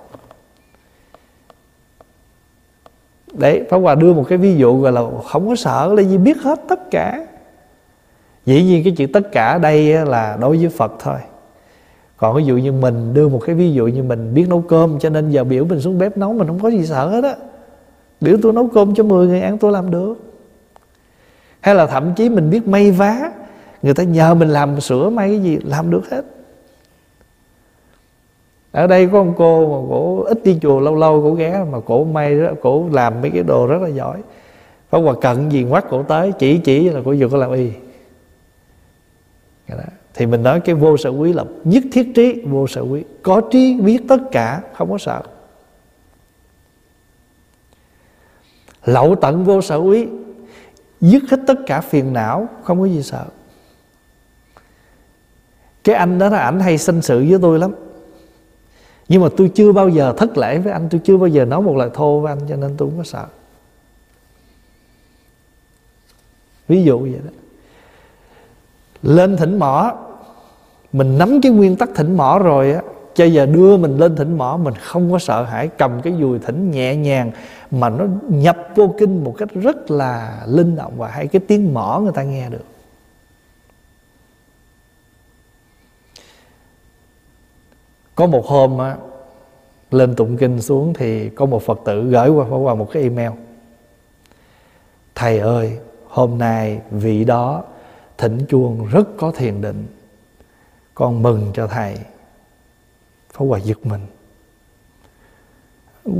Đấy, Pháp Hòa đưa một cái ví dụ gọi là Không có sợ là gì biết hết tất cả. Dĩ nhiên cái chữ tất cả đây là đối với Phật thôi. Còn ví dụ như mình đưa một cái ví dụ như mình biết nấu cơm cho nên giờ biểu mình xuống bếp nấu mình không có gì sợ hết á. Biểu tôi nấu cơm cho 10 người ăn tôi làm được. Hay là thậm chí mình biết may vá người ta nhờ mình làm sửa may cái gì, làm được hết. Ở đây có một cô mà cổ ít đi chùa, lâu lâu cổ ghé, mà cổ may đó cổ làm mấy cái đồ rất là giỏi. Có quà cận gì ngoắt cổ tới, chỉ chỉ là cổ vừa có làm y. Thì mình nói cái vô sở quý là nhất thiết trí, vô sở quý. Có trí biết tất cả, không có sợ. Lậu tận vô sở quý, dứt hết tất cả phiền não, không có gì sợ cái anh đó là ảnh hay sinh sự với tôi lắm. Nhưng mà tôi chưa bao giờ thất lễ với anh, tôi chưa bao giờ nói một lời thô với anh, cho nên tôi không có sợ. Ví dụ vậy đó. Lên thỉnh mỏ, mình nắm cái nguyên tắc thỉnh mỏ rồi á, cho giờ đưa mình lên thỉnh mỏ, mình không có sợ hãi, cầm cái dùi thỉnh nhẹ nhàng, mà nó nhập vô kinh một cách rất là linh động và hay. Cái tiếng mỏ người ta nghe được. Có một hôm á, lên tụng kinh xuống thì có một phật tử gửi qua qua một cái email. Thầy ơi, hôm nay vị đó thỉnh chuông rất có thiền định. Con mừng cho thầy. Pháp Hòa giật mình.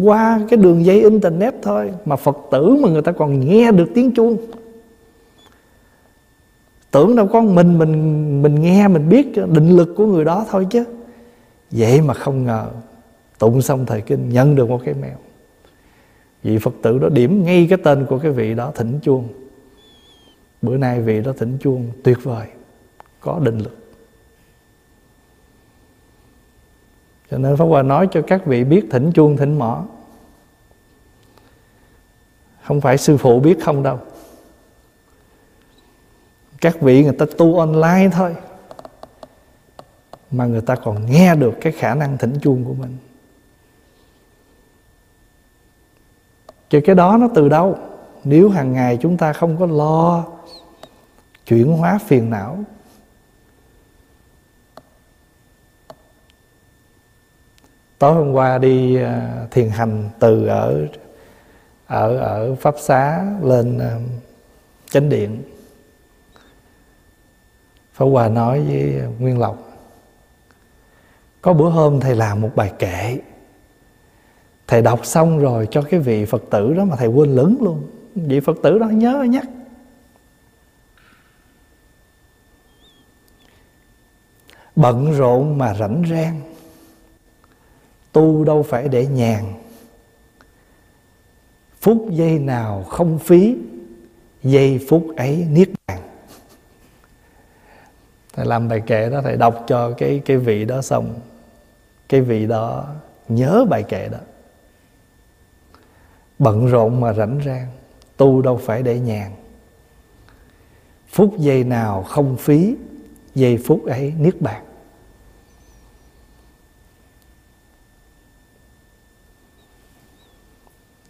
Qua cái đường dây internet thôi Mà Phật tử mà người ta còn nghe được tiếng chuông. Tưởng đâu con mình mình mình nghe, mình biết định lực của người đó thôi chứ. Vậy mà không ngờ, Tụng xong thời kinh, nhận được một cái mèo Vị Phật tử đó điểm ngay cái tên của cái vị đó, thỉnh chuông. Bữa nay vị đó thỉnh chuông tuyệt vời, Có định lực. Cho nên pháp hòa nói cho các vị biết thỉnh chuông, thỉnh mỏ. Không phải sư phụ biết không đâu. Các vị người ta tu online thôi mà người ta còn nghe được cái khả năng thỉnh chuông của mình. Chứ cái đó nó từ đâu? Nếu hàng ngày chúng ta không có lo chuyển hóa phiền não, tối hôm qua đi à, thiền hành từ ở ở ở pháp xá lên à, chánh điện. Pháp Hòa nói với Nguyên Lộc có bữa hôm thầy làm một bài kệ. Thầy đọc xong rồi cho cái vị Phật tử đó mà thầy quên lớn luôn. Vị Phật tử đó nhớ nhắc. Bận rộn mà rảnh rang. Tu đâu phải để nhàn. Phút giây nào không phí, Giây phút ấy niết bàn. Thầy làm bài kệ đó, Thầy đọc cho cái cái vị đó xong, Cái vị đó nhớ bài kệ đó. Bận rộn mà rảnh rang Tu đâu phải để nhàn. Phút giây nào không phí, Giây phút ấy niết bàn.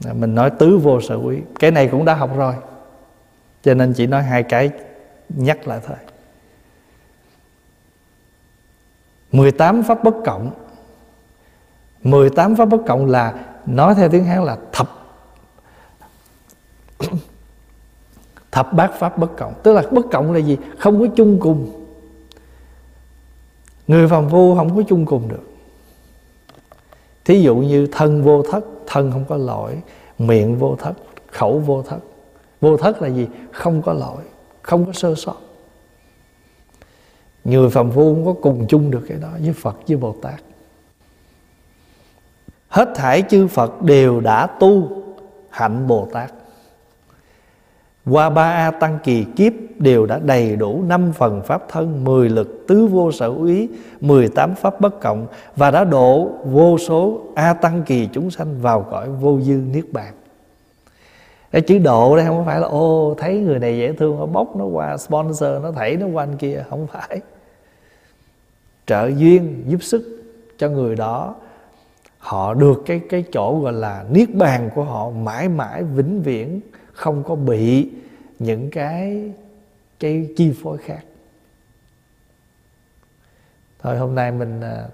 À, mình nói tứ vô sở quý, Cái này cũng đã học rồi, Cho nên chỉ nói hai cái nhắc lại thôi. 18 pháp bất cộng. 18 pháp bất cộng là Nói theo tiếng Hán là thập. *coughs* Thập bát pháp bất cộng. Tức là bất cộng là gì? Không có chung cùng. Người phàm phu không có chung cùng được. Thí dụ như thân vô thất, Thân không có lỗi, Miệng vô thất, Khẩu vô thất. Vô thất là gì? Không có lỗi, Không có sơ sót. Người phàm phu không có cùng chung được cái đó Với Phật với Bồ Tát. Hết thảy chư Phật đều đã tu Hạnh Bồ Tát. Qua ba A Tăng Kỳ Kiếp đều đã đầy đủ năm phần Pháp thân, mười lực tứ vô sở úy, mười tám Pháp bất cộng và đã độ vô số A Tăng Kỳ chúng sanh vào cõi vô dư Niết Bàn. Cái chữ độ đây không phải là ô thấy người này dễ thương nó bóc nó qua sponsor nó thảy nó qua anh kia. Không phải trợ duyên, giúp sức cho người đó. Họ được cái cái chỗ gọi là niết bàn của họ mãi mãi vĩnh viễn, không có bị những cái cái chi phối khác. Thôi hôm nay mình à,